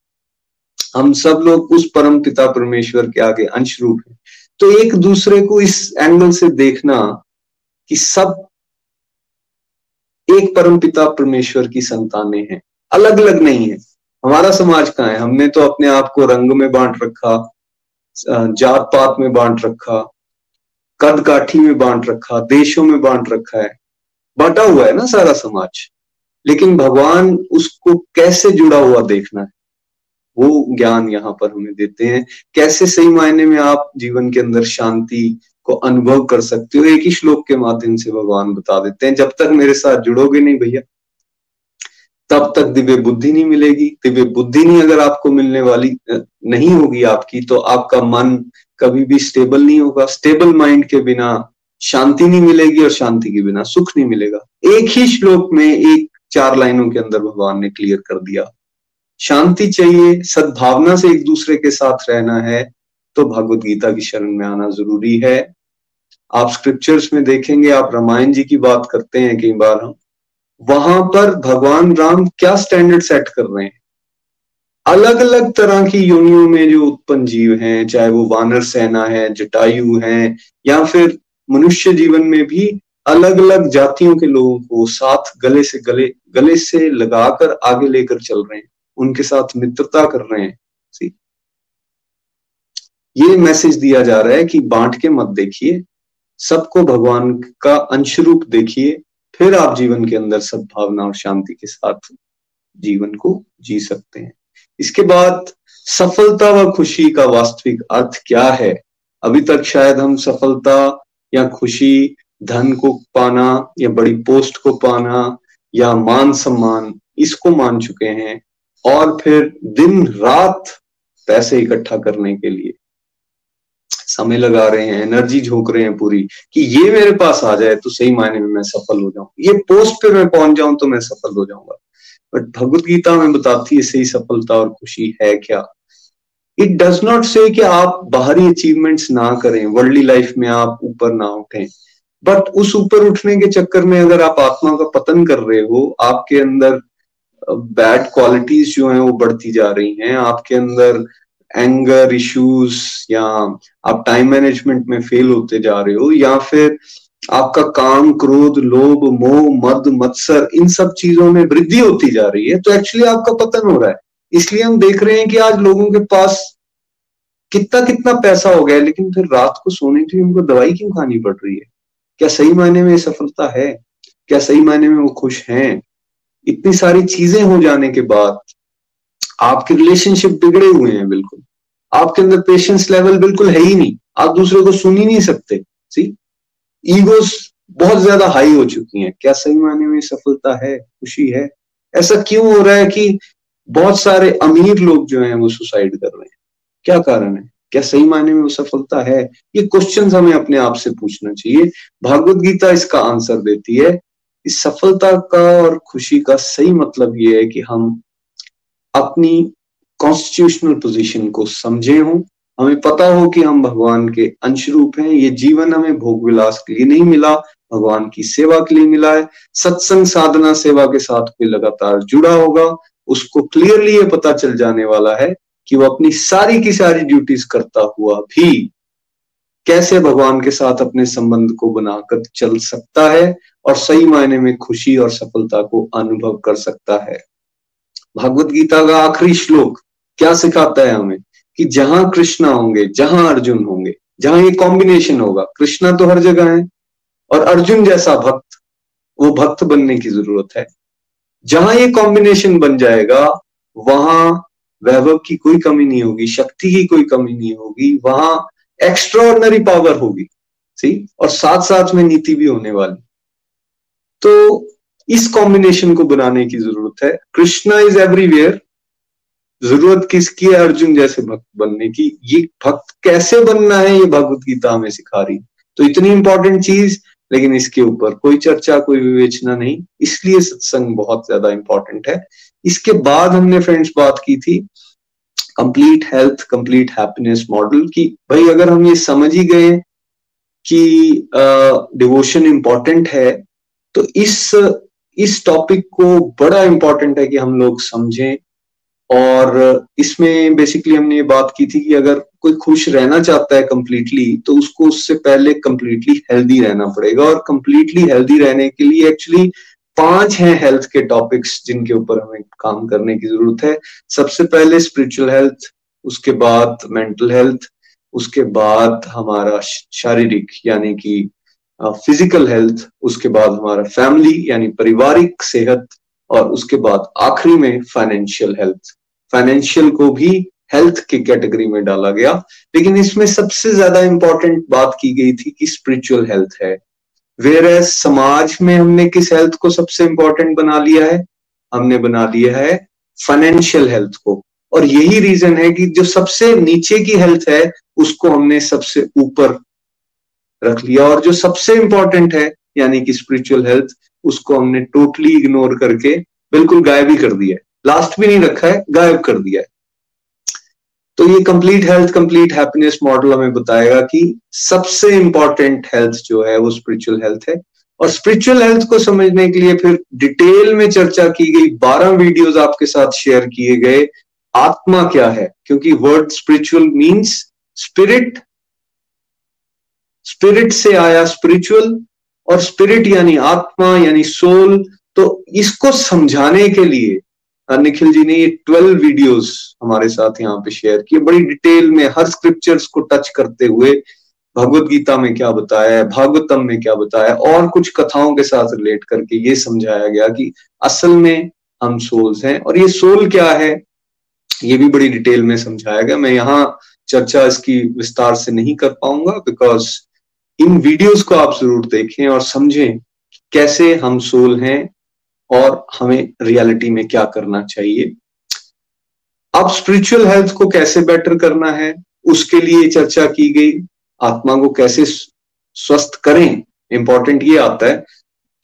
हम सब लोग उस परम पिता परमेश्वर के आगे अंश रूप है। तो एक दूसरे को इस एंगल से देखना कि सब एक परम पिता परमेश्वर की संतानें हैं। अलग अलग नहीं है। हमारा समाज कहाँ है? हमने तो अपने आप को रंग में बांट रखा जात पात में बांट रखा कद काठी में बांट रखा, देशों में बांट रखा है। बांटा हुआ है ना सारा समाज। लेकिन भगवान उसको कैसे जुड़ा हुआ देखना है? वो ज्ञान यहाँ पर हमें देते हैं। कैसे सही मायने में आप जीवन के अंदर शांति को अनुभव कर सकते हो, एक ही श्लोक के माध्यम से भगवान बता देते हैं, जब तक मेरे साथ जुड़ोगे नहीं भैया, तब तक दिव्य बुद्धि नहीं मिलेगी। दिव्य बुद्धि नहीं अगर आपको मिलने वाली नहीं होगी आपकी तो आपका मन कभी भी स्टेबल नहीं होगा। स्टेबल माइंड के बिना शांति नहीं मिलेगी और शांति के बिना सुख नहीं मिलेगा। एक ही श्लोक में एक चार लाइनों के अंदर भगवान ने क्लियर कर दिया। शांति चाहिए, सद्भावना से एक दूसरे के साथ रहना है तो भगवत गीता की शरण में आना ज़रूरी है। आप स्क्रिप्चर्स में देखेंगे, आप रामायण जी की बात करते हैं कई बार हम। वहाँ पर भगवान राम क्या स्टैंडर्ड सेट कर रहे हैं? अलग अलग तरह की योनियों में जो उत्पन्न जीव हैं, चाहे वो वानर सेना है, जटायु है, या फिर मनुष्य जीवन में भी अलग अलग जातियों के लोगों को साथ गले से गले गले से लगाकर आगे लेकर चल रहे हैं। उनके साथ मित्रता कर रहे हैं। ये मैसेज दिया जा रहा है कि बांट के मत देखिए, सबको भगवान का अंश रूप देखिए, फिर आप जीवन के अंदर सद्भावना और शांति के साथ जीवन को जी सकते हैं। इसके बाद, सफलता व खुशी का वास्तविक अर्थ क्या है? अभी तक शायद हम सफलता या खुशी, धन को पाना या बड़ी पोस्ट को पाना या मान सम्मान, इसको मान चुके हैं और फिर दिन रात पैसे इकट्ठा करने के लिए। समय लगा रहे हैं एनर्जी झोंक रहे हैं पूरी, कि ये मेरे पास आ जाए तो सही मायने में मैं सफल हो जाऊँ। ये पोस्ट पे मैं पहुँच जाऊँ तो मैं सफल हो जाऊँगा। बट भगवत गीता में बताती है सही, सफलता और खुशी है क्या? इट डज नॉट से कि आप बाहरी अचीवमेंट्स ना करें वर्ल्डली लाइफ में आप ऊपर ना उठें। बट उस ऊपर उठने के चक्कर में अगर आप आत्मा का पतन कर रहे हो, आपके अंदर बैड क्वालिटीज जो हैं वो बढ़ती जा रही हैं, आपके अंदर एंगर इश्यूज़ या आप टाइम मैनेजमेंट में फेल होते जा रहे हो, या फिर आपका काम, क्रोध, लोभ, मोह, मद, मत्सर, इन सब चीज़ों में वृद्धि होती जा रही है तो एक्चुअली आपका पतन हो रहा है। इसलिए हम देख रहे हैं कि आज लोगों के पास कितना कितना पैसा हो गया है, लेकिन फिर रात को सोने के लिए उनको दवाई क्यों खानी पड़ रही है? क्या सही मायने में सफलता है? क्या सही मायने में वो खुश हैं? इतनी सारी चीज़ें हो जाने के बाद आपके रिलेशनशिप बिगड़े हुए हैं बिल्कुल। आपके अंदर पेशेंस लेवल बिल्कुल है ही नहीं। आप दूसरे को सुन ही नहीं सकते। सी ईगोस बहुत ज़्यादा हाई हो चुकी हैं। क्या सही मायने में सफलता है? खुशी है? ऐसा क्यों हो रहा है कि बहुत सारे अमीर लोग जो हैं वो सुसाइड कर रहे हैं? क्या कारण है? क्या सही मायने में वो सफलता है? ये क्वेश्चन हमें अपने आप से पूछना चाहिए। भागवत गीता इसका आंसर देती है। इस सफलता का और खुशी का सही मतलब ये है कि हम अपनी कॉन्स्टिट्यूशनल पोजीशन को समझे हों। हमें पता हो कि हम भगवान के अंश रूप हैं। ये जीवन हमें भोग विलास के लिए नहीं मिला, भगवान की सेवा के लिए मिला है। सत्संग साधना सेवा के साथ कोई लगातार जुड़ा होगा, उसको क्लियरली ये पता चल जाने वाला है कि वो अपनी सारी की सारी ड्यूटीज़ करता हुआ भी कैसे भगवान के साथ अपने संबंध को बनाकर चल सकता है और सही मायने में खुशी और सफलता को अनुभव कर सकता है। भगवत गीता का आखिरी श्लोक क्या सिखाता है हमें कि जहाँ कृष्णा होंगे, जहाँ अर्जुन होंगे, जहाँ ये कॉम्बिनेशन होगा, कृष्णा तो हर जगह है और अर्जुन जैसा भक्त, वो भक्त बनने की ज़रूरत है। जहाँ ये कॉम्बिनेशन बन जाएगा, वहाँ वैभव की कोई कमी नहीं होगी, शक्ति की कोई कमी नहीं होगी, वहाँ एक्स्ट्रा पावर होगी सी और साथ साथ में नीति भी होने वाली। तो इस कॉम्बिनेशन को बनाने की ज़रूरत है। कृष्णा इज़ एवरीवेयर ज़रूरत किसकी है? अर्जुन जैसे भक्त बनने की। ये भक्त कैसे बनना है? ये भगवत गीता हमें सिखा रही तो इतनी इंपॉर्टेंट चीज़, लेकिन इसके ऊपर कोई चर्चा, कोई विवेचना नहीं। इसलिए सत्संग बहुत ज़्यादा इंपॉर्टेंट है। इसके बाद हमने फ्रेंड्स बात की थी complete health complete happiness model की। भाई, अगर हम ये समझ ही गए कि डिवोशन इंपॉर्टेंट है तो इस इस टॉपिक को बड़ा इंपॉर्टेंट है कि हम लोग समझें। और इसमें बेसिकली हमने ये बात की थी कि अगर कोई खुश रहना चाहता है कंप्लीटली तो उसको उससे पहले कंप्लीटली हेल्दी रहना पड़ेगा। और कंप्लीटली हेल्दी रहने के लिए एक्चुअली पाँच हैं हेल्थ के टॉपिक्स जिनके ऊपर हमें काम करने की ज़रूरत है। सबसे पहले स्पिरिचुअल हेल्थ उसके बाद मेंटल हेल्थ उसके बाद हमारा शारीरिक, यानी कि फ़िज़िकल हेल्थ उसके बाद हमारा फैमिली यानी पारिवारिक सेहत, और उसके बाद आखिरी में फाइनेंशियल हेल्थ फाइनेंशियल को भी हेल्थ की कैटेगरी में डाला गया। लेकिन इसमें सबसे ज़्यादा इंपॉर्टेंट बात की गई थी कि स्पिरिचुअल हेल्थ है। वेर समाज में हमने किस हेल्थ को सबसे इंपॉर्टेंट बना लिया है? हमने बना लिया है फाइनेंशियल हेल्थ को। और यही रीजन है कि जो सबसे नीचे की हेल्थ है, उसको हमने सबसे ऊपर रख लिया। और जो सबसे इंपॉर्टेंट है, यानी कि स्पिरिचुअल हेल्थ उसको हमने टोटली इग्नोर करके बिल्कुल गायब ही कर दिया है। लास्ट भी नहीं रखा है, गायब कर दिया है। तो ये complete health complete happiness model हमें बताएगा कि सबसे इंपॉर्टेंट हेल्थ जो है, वो स्पिरिचुअल हेल्थ है। और स्पिरिचुअल हेल्थ को समझने के लिए फिर डिटेल में चर्चा की गई, बारह वीडियोस आपके साथ शेयर किए गए। आत्मा क्या है? क्योंकि word spiritual means spirit spirit से आया स्पिरिचुअल और स्पिरिट यानी आत्मा, यानी सोल तो इसको समझाने के लिए निखिल जी ने ये ट्वेल्व वीडियोस हमारे साथ यहाँ पे शेयर किए। बड़ी डिटेल में हर स्क्रिप्चर्स को टच करते हुए भगवत गीता में क्या बताया है, भागवतम में क्या बताया और कुछ कथाओं के साथ रिलेट करके ये समझाया गया कि असल में हम सोल्स हैं। और ये सोल क्या है, ये भी बड़ी डिटेल में समझाया गया। मैं यहाँ चर्चा इसकी विस्तार से नहीं कर पाऊँगा बिकॉज़ इन वीडियोस को आप ज़रूर देखें और समझें कैसे हम सोल हैं और हमें रियलिटी में क्या करना चाहिए। अब स्पिरिचुअल हेल्थ को कैसे बेटर करना है, उसके लिए चर्चा की गई। आत्मा को कैसे स्वस्थ करें? इंपॉर्टेंट ये आता है।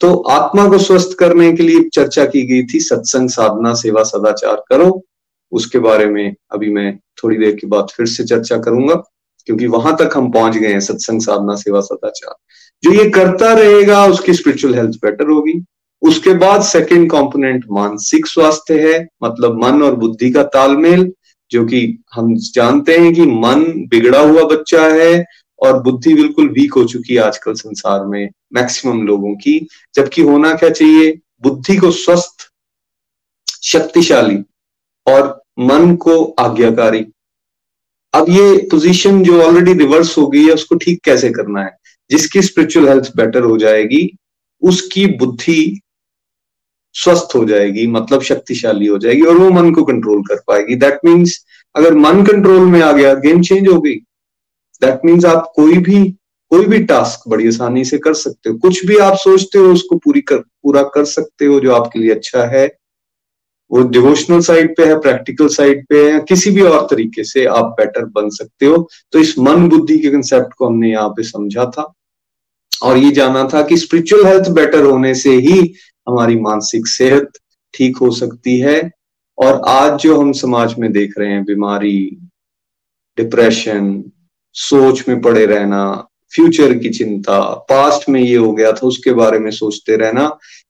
तो आत्मा को स्वस्थ करने के लिए चर्चा की गई थी, सत्संग, साधना, सेवा, सदाचार करो। उसके बारे में अभी मैं थोड़ी देर के बाद फिर से चर्चा करूँगा। क्योंकि वहाँ तक हम पहुँच गए हैं, सत्संग साधना, सेवा, सदाचार। जो ये करता रहेगा, उसकी स्पिरिचुअल हेल्थ बेटर होगी। उसके बाद सेकंड कंपोनेंट मानसिक स्वास्थ्य है मतलब मन और बुद्धि का तालमेल, जो कि हम जानते हैं कि मन बिगड़ा हुआ बच्चा है और बुद्धि बिल्कुल वीक हो चुकी है आजकल संसार में मैक्सिमम लोगों की। जबकि होना क्या चाहिए? बुद्धि को स्वस्थ, शक्तिशाली और मन को आज्ञाकारी। अब ये पोजीशन जो ऑलरेडी रिवर्स हो गई है, उसको ठीक कैसे करना है? जिसकी स्पिरिचुअल हेल्थ बेटर हो जाएगी, उसकी बुद्धि स्वस्थ हो जाएगी मतलब शक्तिशाली हो जाएगी, और वो मन को कंट्रोल कर पाएगी। दैट मीन्स अगर मन कंट्रोल में आ गया गेम चेंज हो गई दैट मीन्स आप कोई भी कोई भी टास्क बड़ी आसानी से कर सकते हो। कुछ भी आप सोचते हो, उसको पूरी कर, पूरा कर सकते हो, जो आपके लिए अच्छा है वो डिवोशनल साइड पे है प्रैक्टिकल साइड पे है, किसी भी और तरीके से आप बेटर बन सकते हो। तो इस मन बुद्धि के कंसेप्ट को हमने यहाँ पे समझा था। और ये जाना था कि स्पिरिचुअल हेल्थ बेटर होने से ही हमारी मानसिक सेहत ठीक हो सकती है। और आज जो हम समाज में देख रहे हैं, बीमारी डिप्रेशन सोच में पड़े रहना फ्यूचर की चिंता पास्ट में ये हो गया था, उसके बारे में सोचते रहना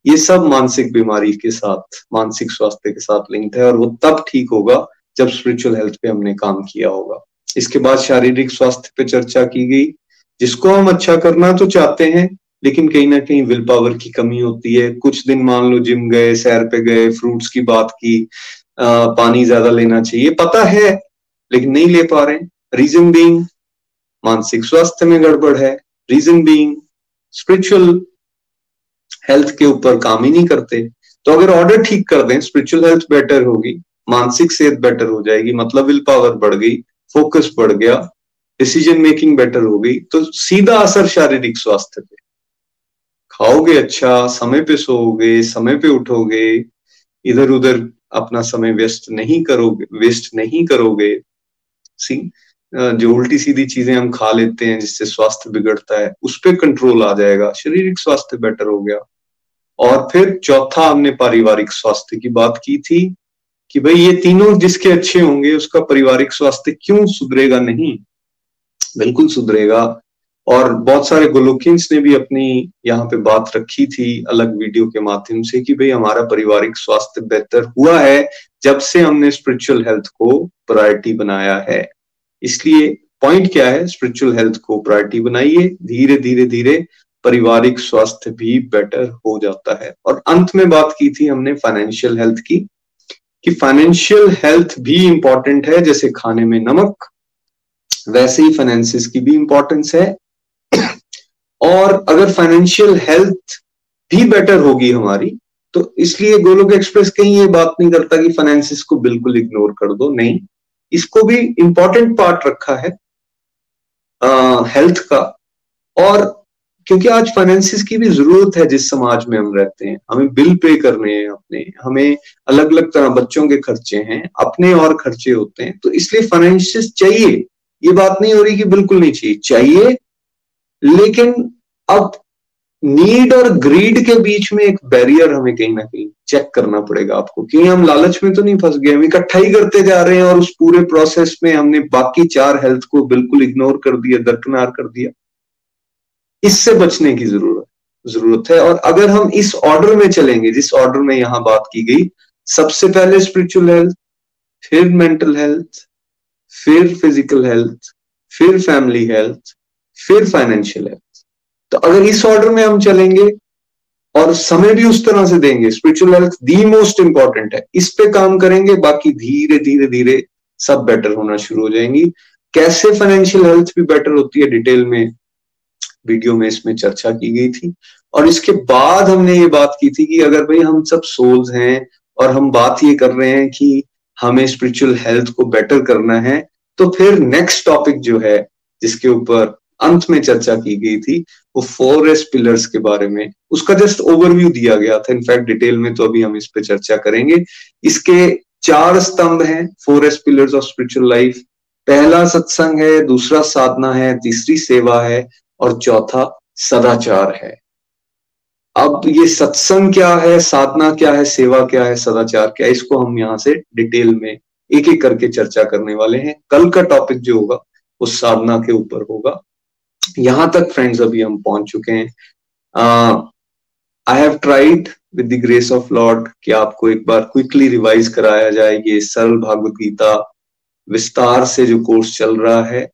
ये सब मानसिक बीमारी के साथ मानसिक स्वास्थ्य के साथ लिंक है और वो तब ठीक होगा जब स्पिरिचुअल हेल्थ पे हमने काम किया होगा। इसके बाद शारीरिक स्वास्थ्य पे चर्चा की गई। जिसको हम अच्छा करना तो चाहते हैं लेकिन कहीं ना कहीं विल पावर की कमी होती है। कुछ दिन मान लो जिम गए सैर पे गए फ्रूट्स की बात की आ, पानी ज़्यादा लेना चाहिए पता है लेकिन नहीं ले पा रहे रीजन बीइंग मानसिक स्वास्थ्य में गड़बड़ है। रीजन बीइंग स्पिरिचुअल हेल्थ के ऊपर काम ही नहीं करते। तो अगर ऑर्डर ठीक कर दें स्पिरिचुअल हेल्थ बेटर होगी, मानसिक सेहत बेटर हो जाएगी मतलब विल पावर बढ़ गई फोकस बढ़ गया डिसीज़न मेकिंग बेटर हो गई तो सीधा असर शारीरिक स्वास्थ्य पे। खाओगे अच्छा समय पे सोओगे, समय पे उठोगे इधर उधर अपना समय व्यस्त नहीं करोगे वेस्ट नहीं करोगे। सी जो उल्टी सीधी चीज़ें हम खा लेते हैं, जिससे स्वास्थ्य बिगड़ता है, उस पर कंट्रोल आ जाएगा, शारीरिक स्वास्थ्य बेटर हो गया। और फिर चौथा हमने पारिवारिक स्वास्थ्य की बात की थी कि भाई ये तीनों जिसके अच्छे होंगे, उसका पारिवारिक स्वास्थ्य क्यों सुधरेगा नहीं? बिल्कुल सुधरेगा। और बहुत सारे गोलोकियंस ने भी अपनी यहाँ पे बात रखी थी अलग वीडियो के माध्यम से कि भाई हमारा पारिवारिक स्वास्थ्य बेहतर हुआ है जब से हमने स्पिरिचुअल हेल्थ को प्रायोरिटी बनाया है। इसलिए पॉइंट क्या है? स्पिरिचुअल हेल्थ को प्रायोरिटी बनाइए। धीरे धीरे धीरे पारिवारिक स्वास्थ्य भी बेटर हो जाता है। और अंत में बात की थी हमने फाइनेंशियल हेल्थ की कि फाइनेंशियल हेल्थ भी इंपॉर्टेंट है जैसे खाने में नमक वैसे ही फाइनेंसिस की भी इंपॉर्टेंस है। और अगर फाइनेंशियल हेल्थ भी बेटर होगी हमारी तो इसलिए गोलोक एक्सप्रेस कहीं ये बात नहीं करता कि फाइनेंसिस को बिल्कुल इग्नोर कर दो नहीं। इसको भी इंपॉर्टेंट पार्ट रखा है आ, हेल्थ का। और क्योंकि आज फाइनेंसिस की भी ज़रूरत है जिस समाज में हम रहते हैं। हमें बिल पे करने हैं अपने। हमें अलग अलग तरह बच्चों के खर्चे हैं, अपने और खर्चे होते हैं। तो इसलिए फाइनेंसिस चाहिए। ये बात नहीं हो रही कि बिल्कुल नहीं चाहिए। चाहिए, लेकिन अब नीड और ग्रीड के बीच में एक बैरियर हमें कहीं ना कहीं चेक करना पड़ेगा आपको कि हम लालच में तो नहीं फंस गए, हम इकट्ठा ही करते जा रहे हैं और उस पूरे प्रोसेस में हमने बाकी चार हेल्थ को बिल्कुल इग्नोर कर दिया, दरकिनार कर दिया। इससे बचने की ज़रूरत ज़रूरत है। और अगर हम इस ऑर्डर में चलेंगे, जिस ऑर्डर में यहाँ बात की गई, सबसे पहले स्पिरिचुअल हेल्थ फिर मेंटल हेल्थ फिर फ़िज़िकल हेल्थ फिर फैमिली हेल्थ फिर फाइनेंशियल हेल्थ तो अगर इस ऑर्डर में हम चलेंगे, और समय भी उस तरह से देंगे spiritual health the most important है। इस पे काम करेंगे, बाकी धीरे धीरे धीरे सब बेटर होना शुरू हो जाएँगी। कैसे फाइनेंशियल हेल्थ भी बेटर होती है डिटेल में वीडियो में इसमें चर्चा की गई थी। और इसके बाद हमने ये बात की थी कि अगर भाई हम सब सोल्स हैं और हम बात ये कर रहे हैं कि हमें स्पिरिचुअल हेल्थ को बेटर करना है तो फिर नेक्स्ट टॉपिक जो है, जिसके ऊपर अंत में चर्चा की गई थी, वो फोर एस पिलर्स के बारे में, उसका जस्ट ओवरव्यू दिया गया था। इनफैक्ट डिटेल में तो अभी हम इस पर चर्चा करेंगे। इसके चार स्तंभ हैं four S pillars of spiritual life पहला सत्संग है, दूसरा साधना है, तीसरी सेवा है और चौथा सदाचार है। अब ये सत्संग क्या है, साधना क्या है, सेवा क्या है, सदाचार क्या है, इसको हम यहाँ से डिटेल में एक एक करके चर्चा करने वाले हैं। कल का टॉपिक जो होगा, वो साधना के ऊपर होगा। यहाँ तक फ्रेंड्स अभी हम पहुँच चुके हैं। I have tried with the grace of Lord कि आपको एक बार क्विकली रिवाइज कराया जाए ये सरल भागवत गीता विस्तार से जो कोर्स चल रहा है।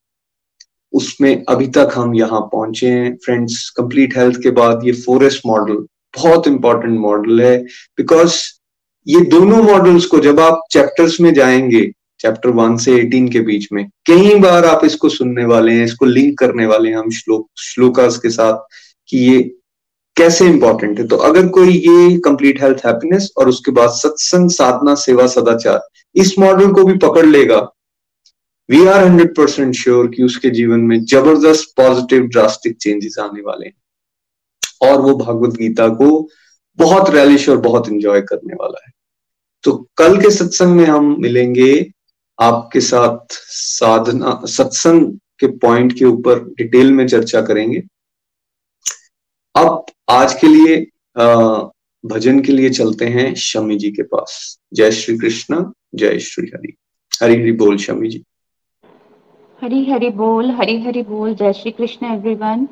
उसमें अभी तक हम यहाँ पहुँचे हैं। फ्रेंड्स कंप्लीट हेल्थ के बाद ये फोरेस्ट मॉडल बहुत इंपॉर्टेंट मॉडल है बिकॉज़ ये दोनों मॉडल्स को जब आप चैप्टर्स में जाएँगे चैप्टर वन से एटीन के बीच में, कई बार आप इसको सुनने वाले हैं, इसको लिंक करने वाले हैं हम श्लोक श्लोकास के साथ कि ये कैसे इंपॉर्टेंट है। तो अगर कोई ये कंप्लीट हेल्थ हैप्पीनेस और उसके बाद सत्संग, साधना, सेवा, सदाचार, इस मॉडल को भी पकड़ लेगा we are hundred percent sure कि उसके जीवन में ज़बरदस्त पॉजिटिव ड्रास्टिक चेंजेस आने वाले हैं। और वो भगवत गीता को बहुत रैलिश और बहुत इंजॉय करने वाला है। तो कल के सत्संग में हम मिलेंगे आपके साथ साधना, सत्संग के पॉइंट के ऊपर डिटेल में चर्चा करेंगे। अब आज के लिए भजन के लिए चलते हैं शमी जी के पास। जय श्री कृष्ण, जय श्री हरि। हरि हरि बोल शमी जी। हरी हरी बोल, हरी हरी बोल। जय Shri Krishna everyone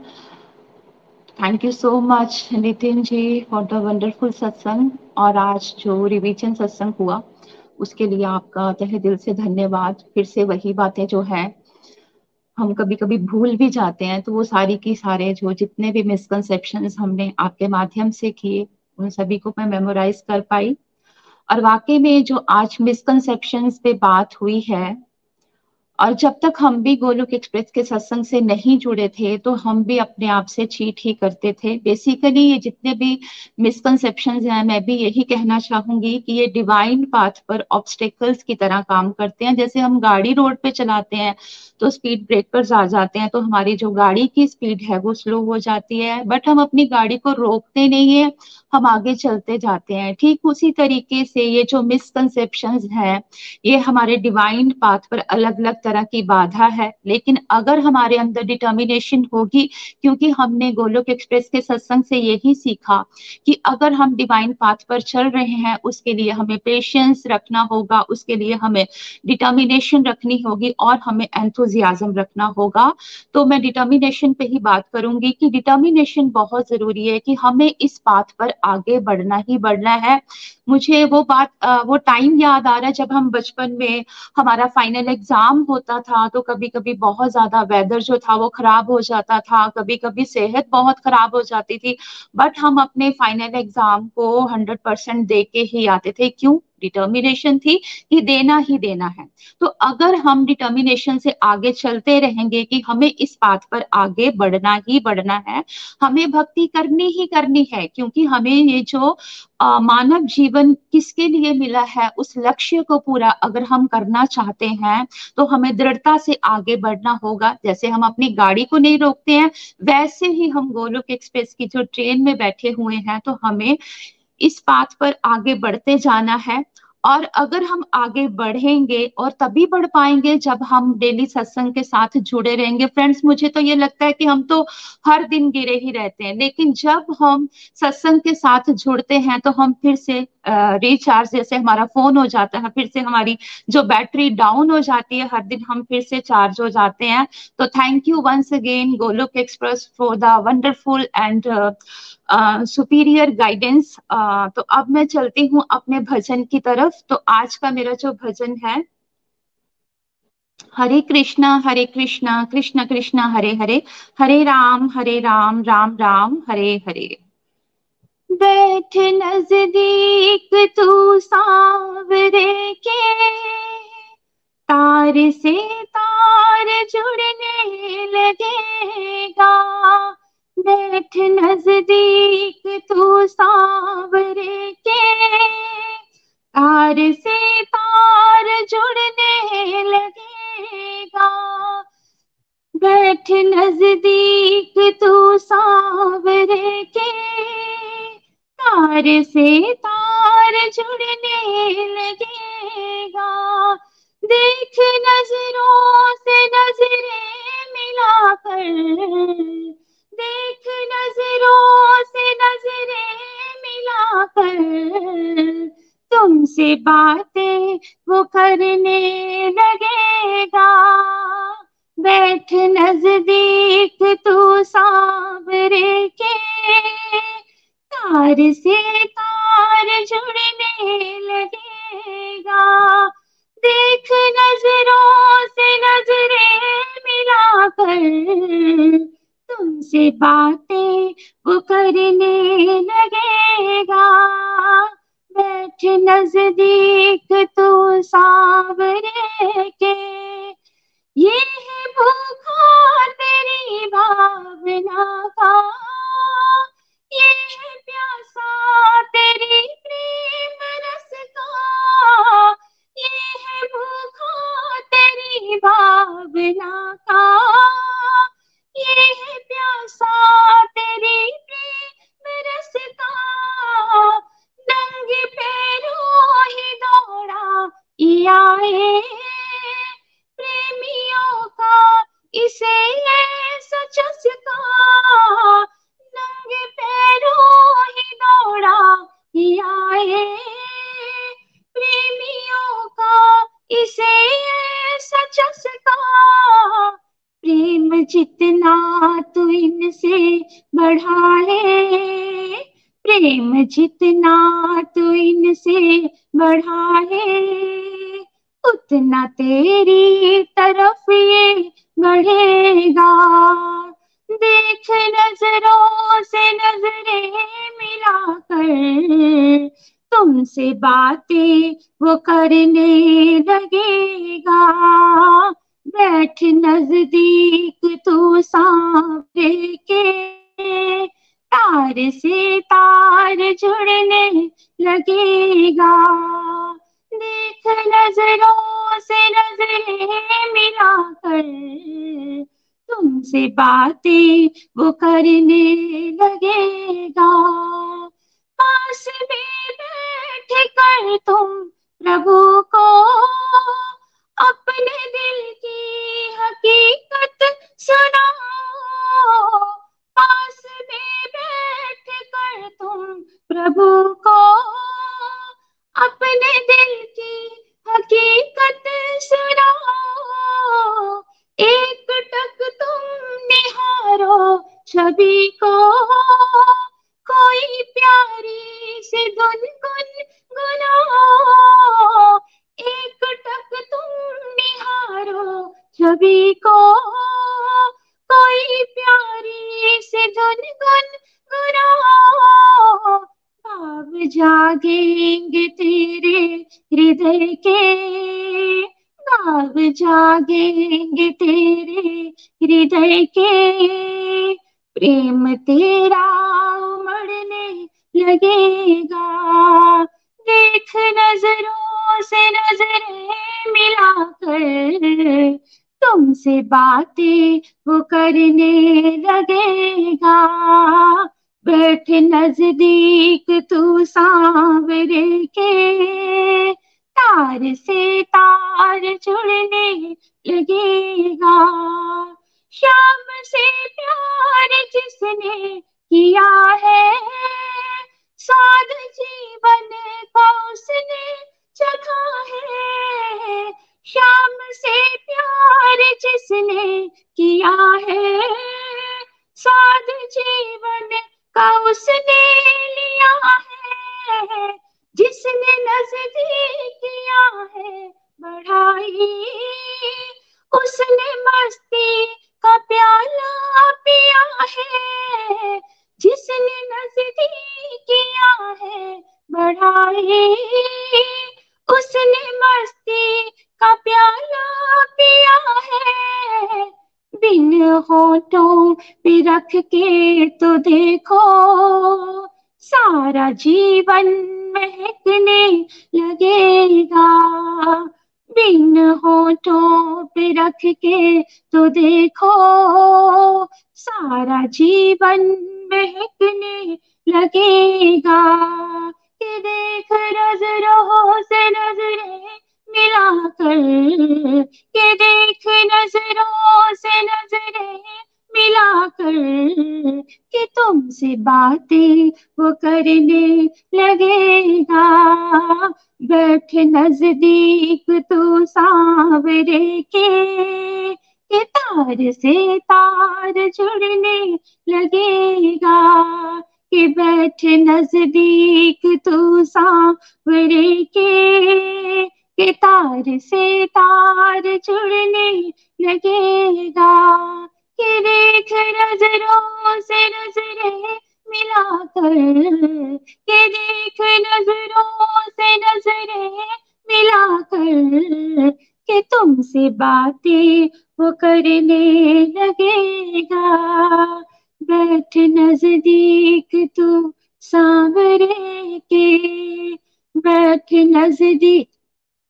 thank you so much Nitin ji for the wonderful satsang और आज जो रिविजन सत्संग हुआ, उसके लिए आपका तहे दिल से धन्यवाद। फिर से वही बातें जो है, हम कभी कभी भूल भी जाते हैं तो वो सारी की सारे जो जितने भी मिसकनसेप्शन हमने आपके माध्यम से किए, उन सभी को मैं मेमोराइज कर पाई। और वाकई में जो आज मिसकनसेप्शन पे बात हुई है और जब तक हम भी गोलोक एक्सप्रेस के सत्संग से नहीं जुड़े थे तो हम भी अपने आप से चीट ही करते थे। बेसिकली ये जितने भी मिसकनसेप्शन हैं, मैं भी यही कहना चाहूँगी कि ये डिवाइन पाथ पर ऑब्स्टेकल्स की तरह काम करते हैं। जैसे हम गाड़ी रोड पे चलाते हैं तो स्पीड ब्रेकर्स आ जाते हैं तो हमारी जो गाड़ी की स्पीड है, वो स्लो हो जाती है। बट हम अपनी गाड़ी को रोकते नहीं है, हम आगे चलते जाते हैं। ठीक उसी तरीके से ये जो मिसकनसेप्शन है, ये हमारे डिवाइन पाथ पर अलग अलग तरह तरह की बाधा है। लेकिन अगर हमारे अंदर डिटर्मिनेशन होगी, क्योंकि हमने गोलोक एक्सप्रेस के सत्संग से यही सीखा कि अगर हम डिवाइन पाथ पर चल रहे हैं, उसके लिए हमें पेशेंस रखना होगा, उसके लिए हमें डिटर्मिनेशन रखनी होगी और हमें एंथुजियाजम रखना होगा। तो मैं डिटर्मिनेशन पे ही बात करूँगी कि डिटर्मिनेशन बहुत ज़रूरी है कि हमें इस पाथ पर आगे बढ़ना ही बढ़ना है। मुझे वो बात वो टाइम याद आ रहा है जब हम बचपन में हमारा फाइनल एग्ज़ाम होता था तो कभी कभी बहुत ज़्यादा वेदर जो था वो खराब हो जाता था कभी कभी सेहत बहुत खराब हो जाती थी बट हम अपने फाइनल एग्ज़ाम को हंड्रेड परसेंट दे के ही आते थे। क्यों? डिटर्मिनेशन थी कि देना ही देना है। तो अगर हम डिटर्मिनेशन से आगे चलते रहेंगे कि हमें इस बात पर आगे बढ़ना ही बढ़ना है हमें भक्ति करनी ही करनी है क्योंकि हमें ये जो आ, मानव जीवन किसके लिए मिला है उस लक्ष्य को पूरा अगर हम करना चाहते हैं तो हमें दृढ़ता से आगे बढ़ना होगा। जैसे हम अपनी गाड़ी को नहीं रोकते हैं वैसे ही हम गोलोक एक्सप्रेस की जो ट्रेन में बैठे हुए हैं तो हमें इस पाथ पर आगे बढ़ते जाना है। और अगर हम आगे बढ़ेंगे और तभी बढ़ पाएँगे जब हम डेली सत्संग के साथ जुड़े रहेंगे। फ्रेंड्स, मुझे तो ये लगता है कि हम तो हर दिन गिरे ही रहते हैं, लेकिन जब हम सत्संग के साथ जुड़ते हैं तो हम फिर से रिचार्ज जैसे हमारा फ़ोन हो जाता है, फिर से हमारी जो बैटरी डाउन हो जाती है, हर दिन हम फिर से चार्ज हो जाते हैं। तो thank you once again Golok Express for the wonderful and superior guidance तो अब मैं चलती हूँ अपने भजन की तरफ़। तो आज का मेरा जो भजन है, हरे कृष्णा हरे कृष्णा, कृष्ण कृष्ण, हरे हरे हरे राम हरे राम राम राम, हरे हरे। बैठ नज़दीक तू सावरे के। तार से तार जुड़ने लगेगा। बैठ नज़दीक तू सावरे के। तार से तार जुड़ने लगेगा। बैठ नज़दीक तू सावरे के। तार से तार जुड़ने लगेगा। देख नज़रों से नज़रें मिलाकर, देख नज़रों से नज़रें मिलाकर, तुमसे बातें वो करने लगेगा। बैठ नज़दीक तू सावरे के तार से तार जुड़ने लगेगा। देख नज़रों से नज़रें मिलाकर तुमसे बातें वो करने लगेगा। बैठ नज़दीक तो सावरे के। ये है भूखा तेरी भावना का प्यासा, तेरी प्रेम रस का ये भावना का। ये प्यासा, तेरी प्रेम रस का ही दौड़ा आए प्रेमियों का। इसे सच का नंगे पैरों ही दौड़ा ही। आए प्रेमियों का इसे सच का प्रेम जितना तू इनसे बढ़ाए प्रेम जितना तू इनसे बढ़ाए उतना तेरी तरफ़ ये बढ़ेगा। देख नज़रों से नज़रें मिलाकर तुमसे बातें वो करने लगेगा। बैठ नज़दीक तू सामने के। तार से तार जुड़ने लगेगा। देख नज़रों से नज़रें मिलाकर तुमसे बातें वो करने लगेगा। पास में बैठ कर तुम प्रभु को। अपने दिल की हकीकत सुनाओ। पास में बैठ कर तुम प्रभु को। अपने दिल की नज़दीक तू सावरे के के तार से तार जुड़ने लगेगा। कि बैठ नज़दीक तू सावरे के के तार से तार जुड़ने लगेगा। कि देख नज़रों से नज़रें मिलाकर के देख नज़रों से नज़रें मिलाकर के तुमसे बातें वो करने लगेगा। बैठ नज़दीक तू सांवरे के, बैठ नज़दीक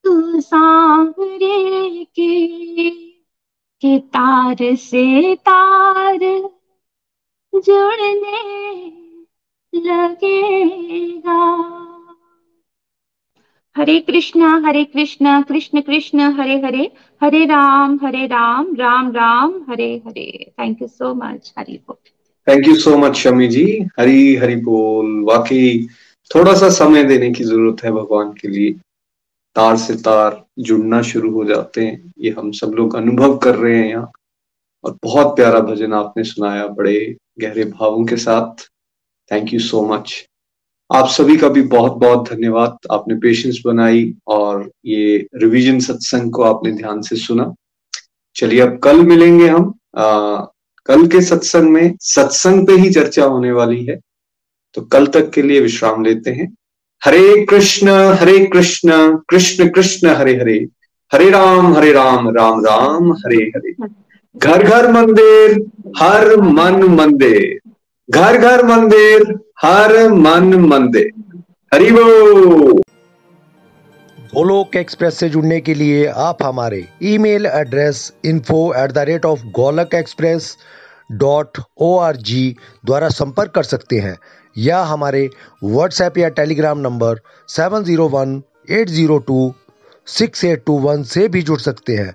तू सांवरे के के तार से तार जुड़ने लगेगा। Hare Krishna Hare Krishna, Krishna Krishna, Hare Hare Hare Ram Hare Ram Ram Ram, Hare Hare. Thank you so much Hari बोल। Thank you so much Shami ji Hari Hari बोल। वाकई थोड़ा सा समय देने की ज़रूरत है भगवान के लिए। तार से तार जुड़ना शुरू हो जाते हैं। ये हम सब लोग अनुभव कर रहे हैं यहाँ। और बहुत प्यारा भजन आपने सुनाया, बड़े गहरे भावों के साथ। थैंक यू सो मच आप सभी का भी बहुत बहुत धन्यवाद। आपने पेशेंस बनाई और ये रिवीजन सत्संग को आपने ध्यान से सुना। चलिए अब कल मिलेंगे हम। आ, कल के सत्संग में सत्संग पे ही चर्चा होने वाली है। तो कल तक के लिए विश्राम लेते हैं। हरे कृष्ण हरे कृष्ण कृष्ण कृष्ण हरे हरे। हरे राम हरे राम राम राम हरे हरे। घर घर मंदिर, हर मन मंदिर। घर घर मंदिर, हर मन मंदिर। हरि बोल। गोलोक एक्सप्रेस से जुड़ने के लिए आप हमारे email address info at the rate of Golak Express dot O R G द्वारा संपर्क कर सकते हैं, या हमारे व्हाट्सएप या Telegram number seven zero one eight zero two six eight two one से भी जुड़ सकते हैं।